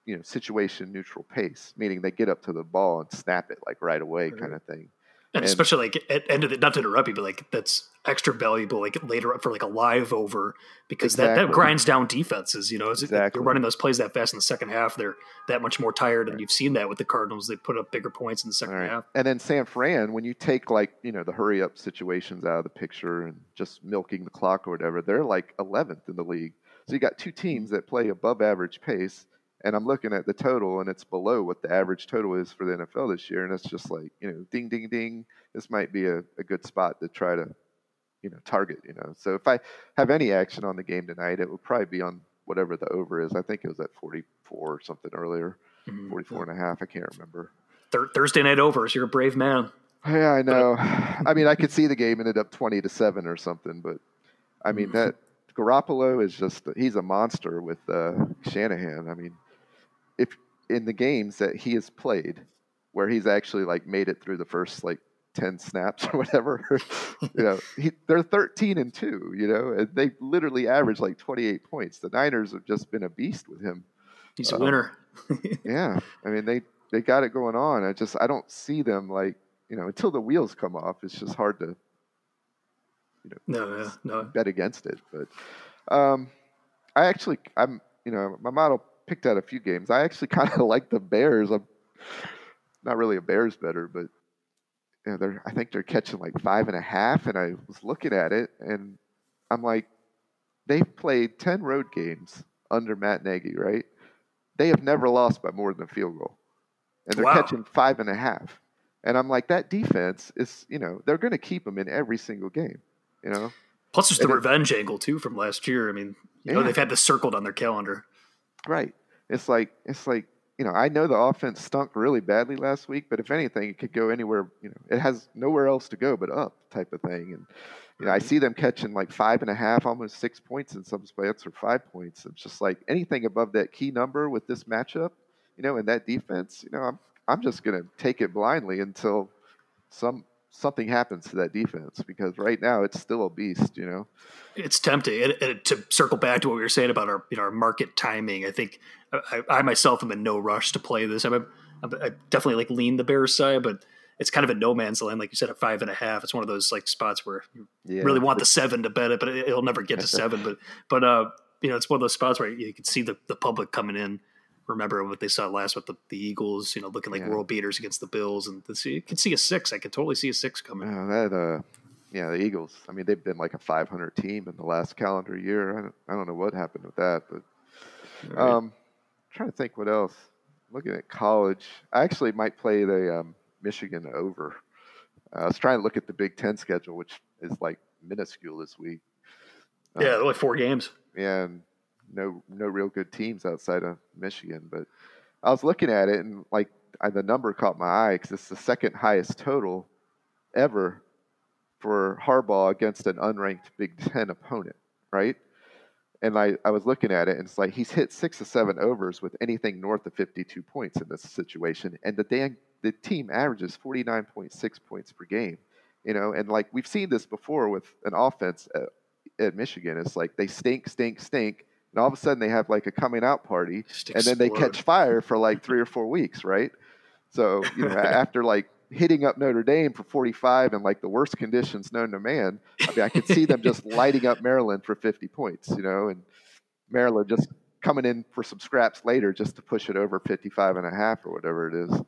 you know, situation neutral pace, meaning they get up to the ball and snap it like right away, right. kind of thing and, especially like at end of the, not to interrupt you, but like that's extra valuable like later up for like a live over because exactly. that, that grinds down defenses. You know, exactly. you're running those plays that fast in the second half, they're that much more tired, and you've seen that with the Cardinals. They put up bigger points in the second right. half. And then San Fran, when you take like you know the hurry up situations out of the picture and just milking the clock or whatever, they're like 11th in the league. So you got two teams that play above average pace and I'm looking at the total and it's below what the average total is for the NFL this year. And it's just like, you know, ding, ding, ding. This might be a, a good spot to try to, you know, target, you know. So if I have any action on the game tonight, it will probably be on whatever the over is. I think it was at 44 or something earlier, mm-hmm. 44 and a half. I can't remember. Thursday night overs. You're a brave man. Yeah, I know. I mean, I could see the game ended up 20 to 7 or something, but I mean, mm-hmm. that Garoppolo is just, he's a monster with uh, Shanahan. I mean, if in the games that he has played, where he's actually like made it through the first like 10 snaps or whatever you know he, they're 13 and 2 you know and they literally average like 28 points. The niners have just been a beast with him. He's a um, winner yeah. I mean they they got it going on. I just i don't see them like you know until the wheels come off it's just hard to you know no, no, no. bet against it. But um i actually i'm you know my model picked out a few games. I actually kind of like the Bears. I'm not really a Bears better, but you know, they're I think they're catching like five and a half. And I was looking at it, and I'm like, they've played ten road games under Matt Nagy, right? They have never lost by more than a field goal, and they're wow. catching five and a half. And I'm like, that defense is, you know, they're going to keep them in every single game, you know. Plus, there's the revenge angle too from last year. I mean, you yeah. know, they've had this circled on their calendar. Right. It's like it's like you know, I know the offense stunk really badly last week, but if anything, it could go anywhere. You know, it has nowhere else to go but up, type of thing. And you know, I mm-hmm. see them catching like five and a half, almost six points in some spots, or five points. It's just like anything above that key number with this matchup, you know, and that defense. You know, I'm I'm just gonna take it blindly until some something happens to that defense because right now it's still a beast. You know, it's tempting. And, and to circle back to what we were saying about our you know our market timing, I think I, I myself am in no rush to play this. I'm, a, I'm I definitely like lean the Bears side, but it's kind of a no man's land, like you said, at five and a half. It's one of those like spots where you yeah, really want the seven to bet it, but it, will never get to seven. But but uh, you know, it's one of those spots where you can see the, the public coming in. Remember what they saw last with the, the Eagles, you know, looking like yeah. world beaters against the Bills, and this, you can see a six. I can totally see a six coming. Oh, that uh, yeah, the Eagles. I mean, they've been like a 500 team in the last calendar year. I don't, I don't know what happened with that, but right. um, trying to think what else. Looking at college, I actually might play the um, Michigan over. Uh, I was trying to look at the Big Ten schedule, which is like minuscule this week. Um, yeah, only four games. Yeah, and no no real good teams outside of Michigan. But I was looking at it, and like I, the number caught my eye because it's the second highest total ever for Harbaugh against an unranked Big Ten opponent, right? And I, I was looking at it, and it's like he's hit six or seven overs with anything north of 52 points in this situation. And the, Dan, the team averages 49.6 points per game, you know, and like we've seen this before with an offense at, at Michigan. It's like they stink, stink, stink. And all of a sudden they have like a coming out party, and then they catch fire for like three or four weeks, right? So, you know, after like hitting up Notre Dame for 45 in like the worst conditions known to man. I mean, I could see them just lighting up Maryland for 50 points, you know, and Maryland just coming in for some scraps later just to push it over 55 and a half or whatever it is.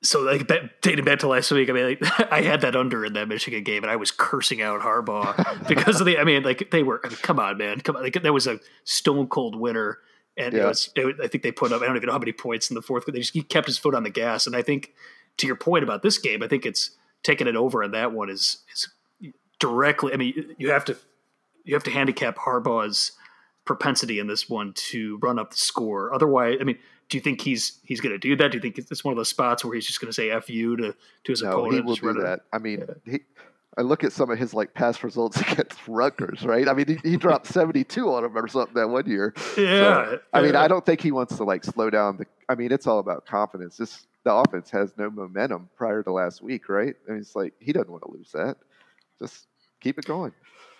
So, like, dating back to last week, I mean, like, I had that under in that Michigan game, and I was cursing out Harbaugh because of the. I mean, like, they were. I mean, come on, man, come on. Like, that was a stone cold winner, and yeah. it was. It, I think they put up. I don't even know how many points in the fourth, but they just he kept his foot on the gas, and I think to your point about this game, I think it's taking it over on that one is is directly. I mean, you have to you have to handicap Harbaugh's propensity in this one to run up the score. Otherwise, I mean, do you think he's he's going to do that? Do you think it's one of those spots where he's just going to say "f you" to to his no, opponent? he will do that. I mean, yeah. he, I look at some of his like past results against Rutgers, right? I mean, he, he dropped 72 on him or something that one year. Yeah. So, I mean, I don't think he wants to like slow down the. I mean, it's all about confidence. This the offense has no momentum prior to last week, right? I mean, it's like he doesn't want to lose that. Just keep it going.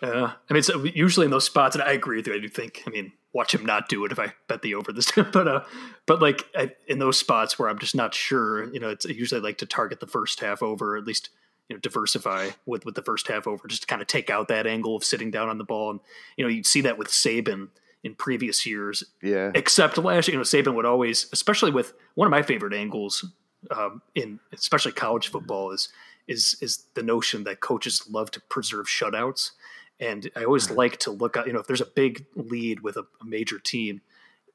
Yeah, I mean, so usually in those spots, and I agree with you. I do think, I mean, watch him not do it if I bet the over this time, but uh, but like I, in those spots where I'm just not sure, you know, it's I usually like to target the first half over, at least you know, diversify with with the first half over, just to kind of take out that angle of sitting down on the ball, and you know, you'd see that with Saban in previous years. Yeah. Except last year, you know, Saban would always, especially with one of my favorite angles um, in especially college football, is is is the notion that coaches love to preserve shutouts. And I always like to look at, you know, if there's a big lead with a, a major team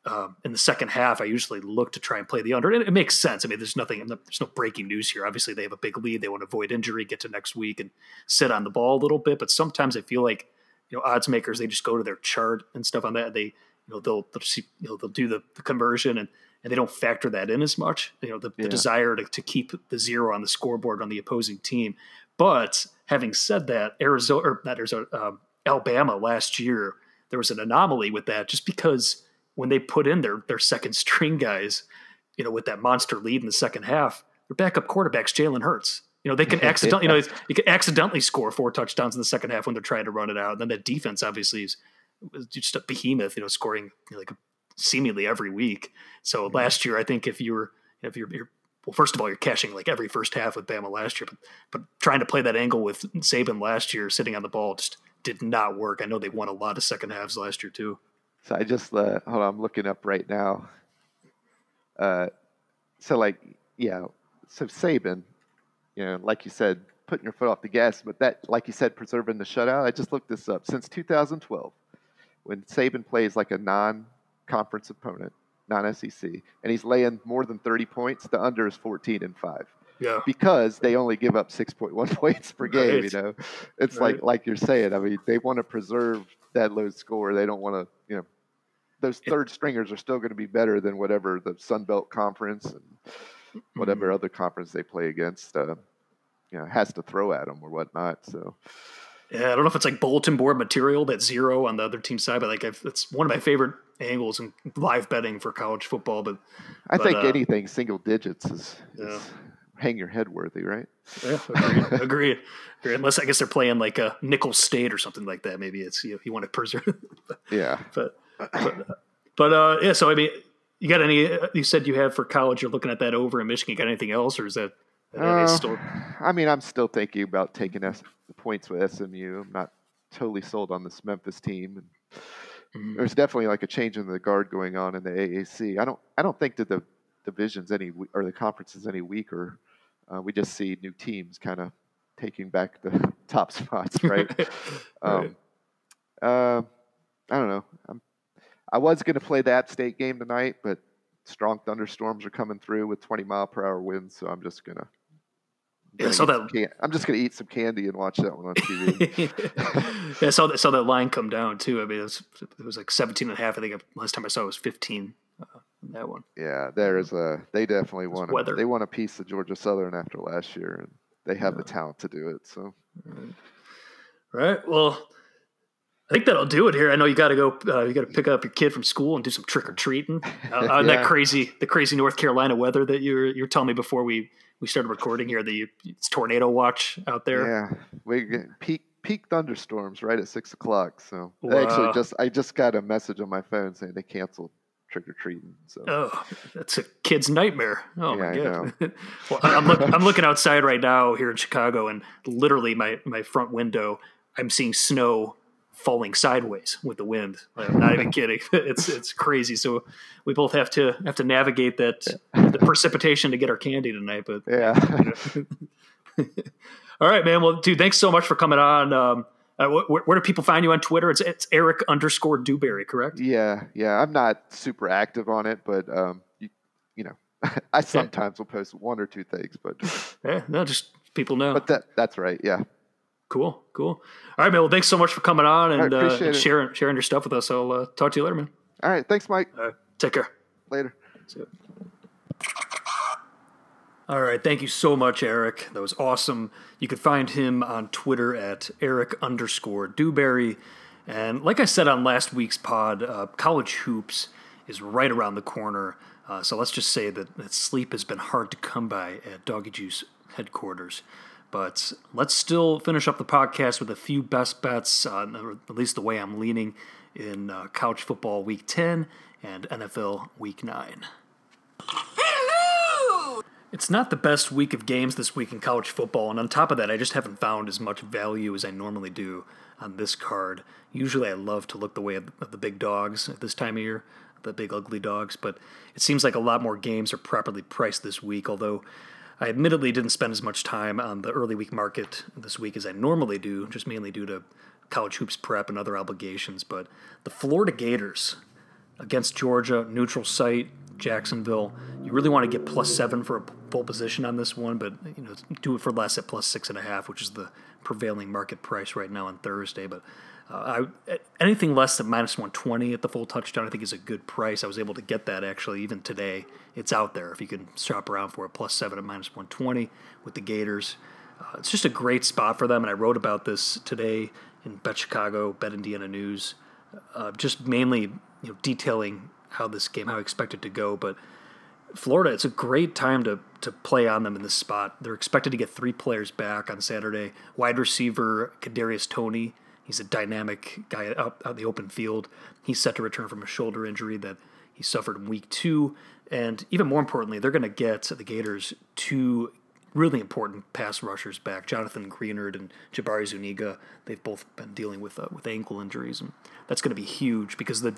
um, in the second half, I usually look to try and play the under. And it makes sense. I mean, there's nothing, there's no breaking news here. Obviously, they have a big lead. They want to avoid injury, get to next week and sit on the ball a little bit. But sometimes I feel like you know odds makers they just go to their chart and stuff on that they you know they'll they'll, see, you know, they'll do the, the, conversion and and they don't factor that in as much you know the, yeah. the desire to, to keep the zero on the scoreboard on the opposing team but having said that arizona or not arizona um, alabama last year there was an anomaly with that just because when they put in their their second string guys you know with that monster lead in the second half their backup quarterbacks jalen hurts you know, they can accidentally, you know, you can accidentally score four touchdowns in the second half when they're trying to run it out. And then that defense obviously is just a behemoth, you know, scoring you know, like seemingly every week. So last year, I think if you were, if you're, you're, well, first of all, you're cashing like every first half with Bama last year, but but trying to play that angle with Saban last year, sitting on the ball, just did not work. I know they won a lot of second halves last year too. So I just uh, hold on, I'm looking up right now. Uh, so like, yeah, so Saban, you know, like you said, putting your foot off the gas. But that, like you said, preserving the shutout. I just looked this up since 2012, when Saban plays like a non-conference opponent, non-SEC, and he's laying more than 30 points. The under is 14 and five. Yeah. Because they only give up 6.1 points per game. Right. You know, it's right. like like you're saying. I mean, they want to preserve that low score. They don't want to, you know, those third stringers are still going to be better than whatever the Sun Belt Conference and whatever Mhm. other conference they play against. Uh, you know, has to throw at them or whatnot. So Yeah, I don't know if it's like bulletin board material that's zero on the other team side, but like I've, it's one of my favorite angles in live betting for college football. But I But, think uh, anything single digits is, Yeah. is hang your head worthy, right? yeah, agreed, agreed, agreed. Unless I guess they're playing like a Nicholls State or something like that. Maybe it's you, know, you want to preserve. Yeah. but but, but uh, yeah. So I mean, you got any? uh, You said you have for college. You're looking at that over in Michigan. Got anything else, or is that? Is Uh, still, I mean, I'm still thinking about taking S- the points with SMU. I'm not totally sold on this Memphis team. Mhm. there's definitely like a change in the guard going on in the AAC. I don't I don't think that the divisions any or the conferences any weaker. Uh, we just see new teams kind of taking back the top spots, right? um, uh, I don't know. I'm, I was going to play the App State game tonight, but strong thunderstorms are coming through with 20 mile per hour winds, so I'm just gonna. Yeah, saw that. I'm just gonna eat some candy and watch that one on TV. yeah, I saw that, saw that line come down too. I mean, it was, it was like 17 and a half. I think last time I saw it was 15. Uh, that one. yeah, there is a. They definitely want. A, weather. they want a piece of Georgia Southern after last year, and they have the talent to do it. So Right. Well, I think that'll do it here. I know you got to go. Uh, you got to pick up your kid from school and do some trick or treating uh, on that crazy, the crazy North Carolina weather that you're you were telling me before we we started recording here. the it's tornado watch out there. yeah, we get peak peak thunderstorms right at six o'clock. So I Wow. actually just I just got a message on my phone saying they canceled trick or treating. So Oh, that's a kid's nightmare. Oh my Yeah, I god. well, I'm look, I'm looking outside right now here in Chicago, and literally my my front window, I'm seeing snow falling sideways with the wind. I'm not even kidding. It's it's crazy. So we both have to have to navigate that the precipitation to get our candy tonight. But yeah. all right, man. Well, dude, thanks so much for coming on. Um, uh, wh- wh- where do people find you on Twitter? It's it's Eric underscore Dewberry, correct? Yeah, yeah. I'm not super active on it, but um, you, you know, I sometimes will post one or two things, but Yeah, no, just people know. but that that's right. Yeah. Cool, cool. All right, man. Well, thanks so much for coming on and, right, uh, and sharing sharing your stuff with us. I'll uh, talk to you later, man. All right. Thanks, Mike. Right, take care. Later. All right, thank you so much, Eric. That was awesome. You can find him on Twitter at Eric underscore Dewberry. And like I said on last week's pod, uh, college hoops is right around the corner. Uh, so let's just say that, that sleep has been hard to come by at Doggy Juice headquarters. But let's still finish up the podcast with a few best bets, uh, or at least the way I'm leaning in uh, college football week 10 and NFL week 9. It's not the best week of games this week in college football, and on top of that, I just haven't found as much value as I normally do on this card. Usually, I love to look the way of the big dogs at this time of year, the big ugly dogs, but it seems like a lot more games are properly priced this week, although I admittedly didn't spend as much time on the early week market this week as I normally do, just mainly due to college hoops prep and other obligations. But the Florida Gators against Georgia, neutral site, Jacksonville. You really want to get plus seven for a full position on this one, but you know do it for less at plus six and a half, which is the prevailing market price right now on Thursday. But uh, I, anything less than minus one twenty at the full touchdown, I think is a good price. I was able to get that actually even today. It's out there if you can shop around for a plus seven at minus one twenty with the Gators. Uh, it's just a great spot for them, and I wrote about this today in Bet Chicago, Bet Indiana News uh, just mainly you know detailing how this game, how I expect it to go. But Florida, it's a great time to to play on them in this spot. They're expected to get three players back on Saturday. Wide receiver Kadarius Toney, he's a dynamic guy out out the open field. He's set to return from a shoulder injury that he suffered in week two. And even more importantly, they're going to get the Gators two really important pass rushers back. Jonathan Greenard and Jabari Zuniga. They've both been dealing with uh, with ankle injuries, and that's going to be huge because the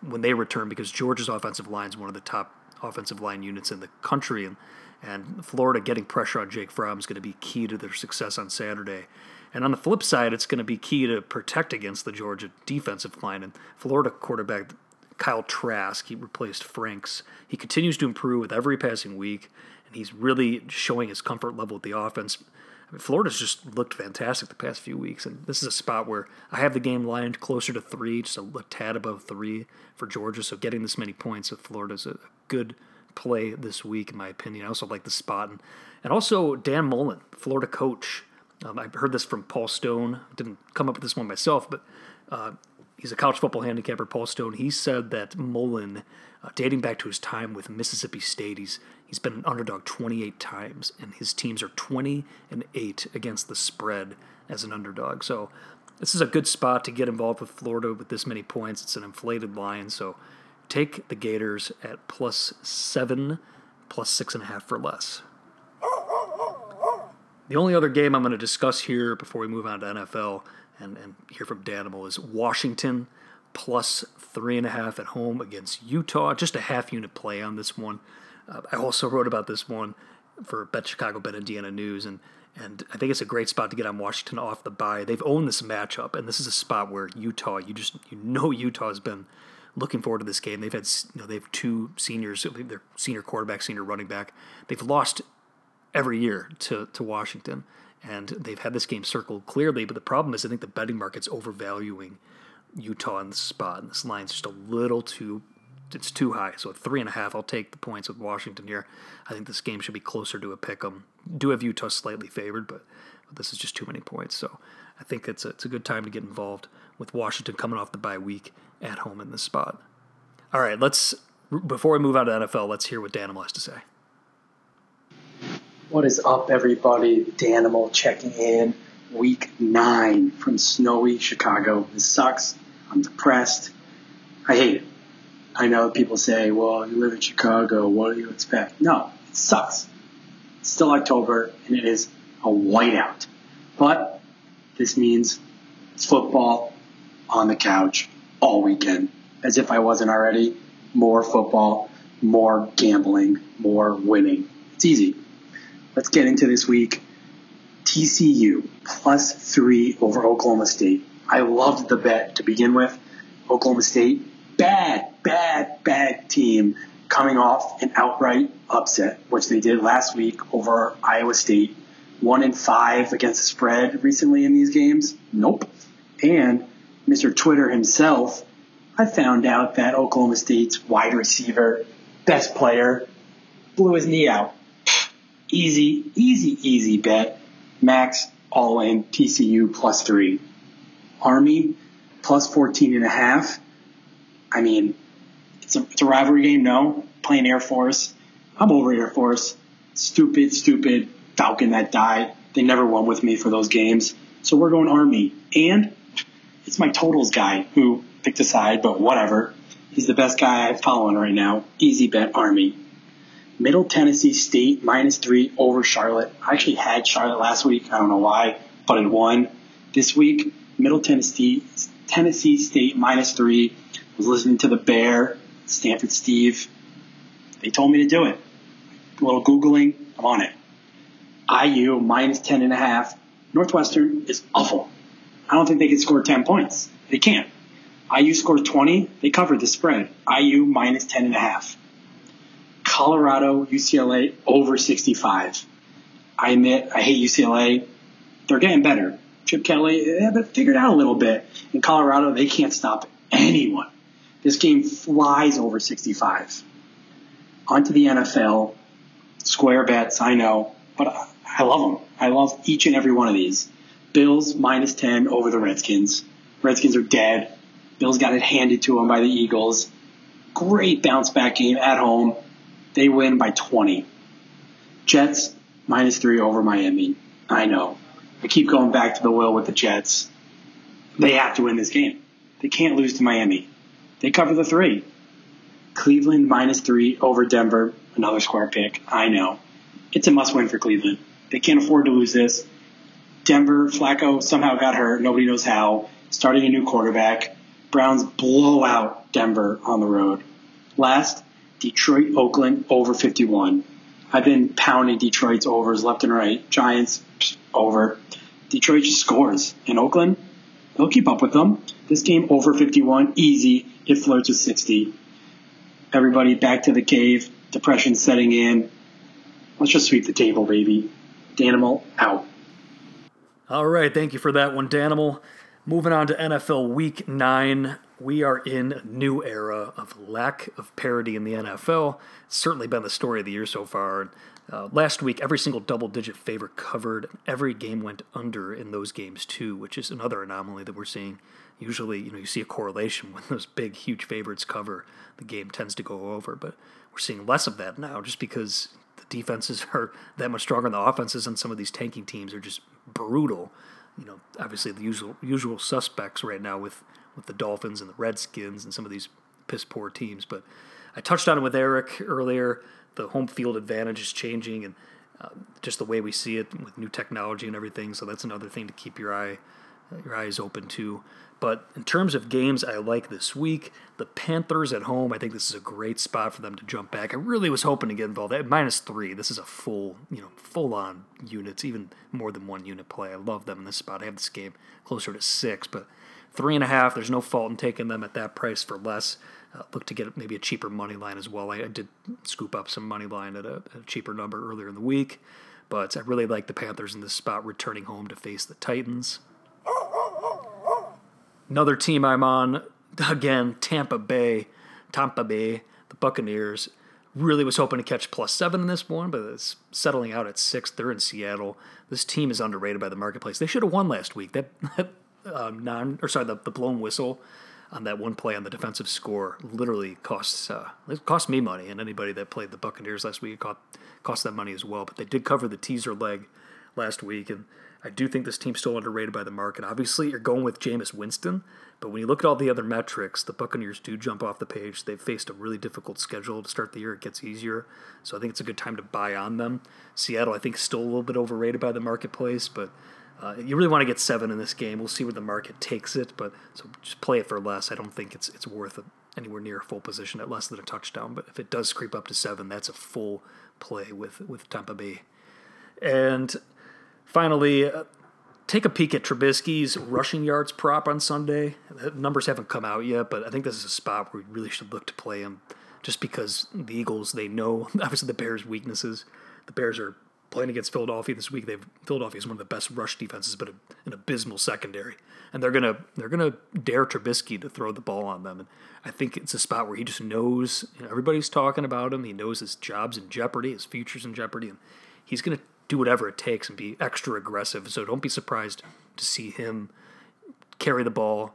when they return, because Georgia's offensive line is one of the top offensive line units in the country, and and Florida getting pressure on Jake Fromm is going to be key to their success on Saturday. And on the flip side, it's going to be key to protect against the Georgia defensive line. And Florida quarterback Kyle Trask, he replaced Franks. He continues to improve with every passing week, and he's really showing his comfort level with the offense. I mean, Florida's just looked fantastic the past few weeks, and this is a spot where I have the game lined closer to three, just a, tad above three for Georgia. So getting this many points with Florida is a good play this week, in my opinion. I also like the spot, and, and also Dan Mullen, Florida coach. Um, I heard this from Paul Stone. Didn't come up with this one myself, but uh, he's a college football handicapper. Paul Stone. He said that Mullen, uh, dating back to his time with Mississippi State, he's he's been an underdog 28 times, and his teams are 20 and eight against the spread as an underdog. So this is a good spot to get involved with Florida with this many points. It's an inflated line, so take the Gators at plus seven, plus six and a half for less. The only other game I'm going to discuss here before we move on to NFL and, and hear from Danimal is Washington plus three and a half at home against Utah. Just a half unit play on this one. Uh, I also wrote about this one for Bet Chicago, Bet Indiana News, and and I think it's a great spot to get on Washington off the bye. They've owned this matchup, and this is a spot where Utah, you just you know Utah has been looking forward to this game. They've had you know they have two seniors, their senior quarterback, senior running back. They've lost every year to to Washington, and they've had this game circled clearly. But the problem is, I think the betting market's overvaluing Utah in this spot, and this line's just a little too it's too high. So at three and a half, I'll take the points with Washington here. I think this game should be closer to a pick 'em. Do have Utah slightly favored, but, this is just too many points. So I think it's a, it's a good time to get involved with Washington coming off the bye week at home in this spot. All right, let's before we move on to NFL, let's hear what Danimal has to say. What is up, everybody? Danimal checking in. Week nine from snowy Chicago. This sucks. I'm depressed. I hate it. I know people say, well, you live in Chicago, what do you expect? No, it sucks. It's still October, and it is a whiteout. But this means it's football on the couch all weekend, as if I wasn't already. More football, more gambling, more winning. It's easy. Let's get into this week. TCU plus three over Oklahoma State. I loved the bet to begin with. Oklahoma State bad, bad, bad team coming off an outright upset, which they did last week over Iowa State. One in five against the spread recently in these games? Nope. And Mr. Twitter himself, I found out that Oklahoma State's wide receiver, best player, blew his knee out. Easy, easy, easy bet. Max all in TCU plus three. Army plus 14 and a half. I mean, it's a, it's a rivalry game, no. Playing Air Force. I'm over Air Force. Stupid, stupid Falcon that died. They never won with me for those games. So we're going Army. And it's my totals guy who picked a side, but whatever. He's the best guy I'm following right now. Easy bet Army. Middle Tennessee State minus three over Charlotte. I actually had Charlotte last week. I don't know why, but it won. This week, Middle Tennessee Tennessee State minus three was listening to the Bear, Stanford Steve. They told me to do it. A little Googling, I'm on it. IU minus 10 and a half. Northwestern is awful. I don't think they can score 10 points. They can't. IU scored 20. They covered the spread. IU minus 10 and a half. Colorado, UCLA over 65. I admit I hate UCLA. They're getting better. Chip Kelly, they have it figured out a little bit. In Colorado, they can't stop anyone. This game flies over 65. Onto the NFL. Square bets, I know, but I love them. I love each and every one of these. Bills minus 10 over the Redskins. Redskins are dead. Bills got it handed to them by the Eagles. Great bounce back game at home. They win by 20. Jets minus 3 over Miami. I know. I keep going back to the will with the Jets. They have to win this game. They can't lose to Miami. They cover the three. Cleveland minus three over Denver, another square pick. I know. It's a must win for Cleveland. They can't afford to lose this. Denver, Flacco somehow got hurt. Nobody knows how. Starting a new quarterback. Browns blow out Denver on the road. Last, Detroit, Oakland over 51. I've been pounding Detroit's overs left and right. Giants over. Detroit just scores. In Oakland, they'll keep up with them. This game over 51, easy. It flirts with 60. Everybody back to the cave. Depression setting in. Let's just sweep the table, baby. Danimal out. All right, thank you for that one, Danimal. Moving on to NFL Week 9, we are in a new era of lack of parity in the NFL. It's certainly been the story of the year so far. Uh, last week, every single double digit favorite covered. Every game went under in those games, too, which is another anomaly that we're seeing. Usually, you know, you see a correlation when those big, huge favorites cover, the game tends to go over. But we're seeing less of that now just because the defenses are that much stronger than the offenses, and some of these tanking teams are just brutal. You know, obviously the usual usual suspects right now with with the Dolphins and the Redskins and some of these piss poor teams. But I touched on it with Eric earlier. The home field advantage is changing, and uh, just the way we see it with new technology and everything. So that's another thing to keep your eye your eyes open to. But in terms of games I like this week, the Panthers at home, I think this is a great spot for them to jump back. I really was hoping to get involved. At minus three, this is a full, you know, full on units, even more than one unit play. I love them in this spot. I have this game closer to six, but three and a half, there's no fault in taking them at that price for less. Uh, look to get maybe a cheaper money line as well. I, I did scoop up some money line at a, a cheaper number earlier in the week, but I really like the Panthers in this spot returning home to face the Titans. Another team I'm on, again, Tampa Bay. Tampa Bay, the Buccaneers. Really was hoping to catch plus seven in this one, but it's settling out at six. They're in Seattle. This team is underrated by the marketplace. They should have won last week. That, that um, non or sorry, the, the blown whistle on that one play on the defensive score literally costs uh, it cost me money, and anybody that played the Buccaneers last week cost cost them money as well. But they did cover the teaser leg last week, and I do think this team's still underrated by the market. Obviously, you're going with Jameis Winston, but when you look at all the other metrics, the Buccaneers do jump off the page. They've faced a really difficult schedule to start the year. It gets easier, so I think it's a good time to buy on them. Seattle, I think, is still a little bit overrated by the marketplace, but uh, you really want to get seven in this game. We'll see where the market takes it, but so just play it for less. I don't think it's it's worth anywhere near a full position at less than a touchdown. But if it does creep up to seven, that's a full play with with Tampa Bay. And Finally, uh, take a peek at Trubisky's rushing yards prop on Sunday. The numbers haven't come out yet, but I think this is a spot where we really should look to play him just because the Eagles, they know, obviously, the Bears' weaknesses. The Bears are playing against Philadelphia this week. They've Philadelphia is one of the best rush defenses, but an abysmal secondary, and they're gonna they're gonna dare Trubisky to throw the ball on them. And I think it's a spot where he just knows you know, everybody's talking about him. He knows his job's in jeopardy, his future's in jeopardy, and he's gonna do whatever it takes and be extra aggressive. So don't be surprised to see him carry the ball.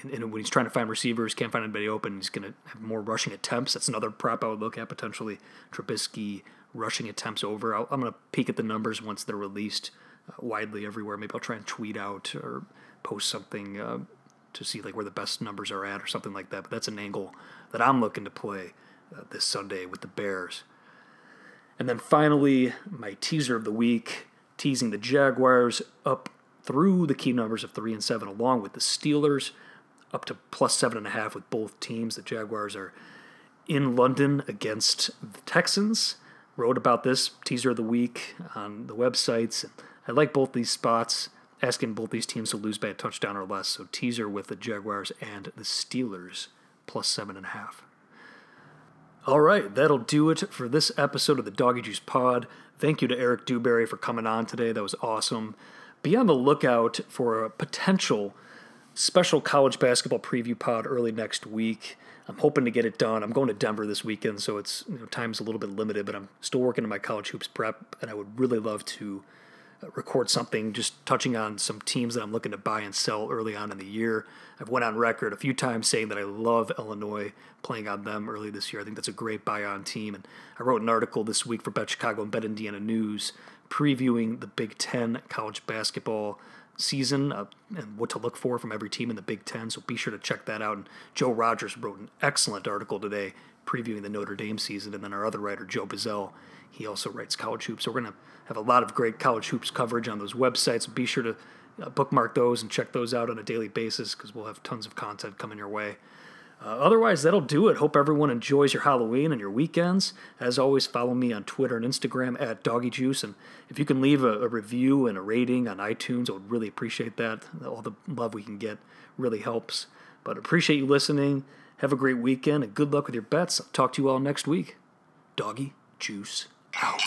And, and when he's trying to find receivers, can't find anybody open, he's going to have more rushing attempts. That's another prop I would look at potentially. Trubisky rushing attempts over. i am going to peek at the numbers once they're released uh, widely everywhere. Maybe I'll try and tweet out or post something uh, to see like where the best numbers are at or something like that. But that's an angle that I'm looking to play uh, this Sunday with the Bears. And then finally, my teaser of the week, teasing the Jaguars up through the key numbers of three and seven, along with the Steelers, up to plus seven and a half with both teams. The Jaguars are in London against the Texans. Wrote about this teaser of the week on the websites. I like both these spots, asking both these teams to lose by a touchdown or less. So teaser with the Jaguars and the Steelers plus seven and a half. All right, that'll do it for this episode of the Doggy Juice Pod. Thank you to Eric Dewberry for coming on today. That was awesome. Be on the lookout for a potential special college basketball preview pod early next week. I'm hoping to get it done. I'm going to Denver this weekend, so it's you know, time's a little bit limited, but I'm still working on my college hoops prep, and I would really love to uh, record something just touching on some teams that I'm looking to buy and sell early on in the year. I've went on record a few times saying that I love Illinois playing on them early this year. I think that's a great buy on team. And I wrote an article this week for Bet Chicago and Bet Indiana News previewing the Big Ten college basketball season uh, and what to look for from every team in the Big Ten. So be sure to check that out. And Joe Rogers wrote an excellent article today previewing the Notre Dame season. And then our other writer, Joe Bazell, he also writes college hoops. So we're going to have a lot of great college hoops coverage on those websites. Be sure to uh, bookmark those and check those out on a daily basis because we'll have tons of content coming your way. Uh, otherwise, that'll do it. Hope everyone enjoys your Halloween and your weekends. As always, follow me on Twitter and Instagram at Doggy Juice. And if you can leave a, a, review and a rating on iTunes, I would really appreciate that. All the love we can get really helps. But appreciate you listening. Have a great weekend and good luck with your bets. I'll talk to you all next week. Doggy Juice out.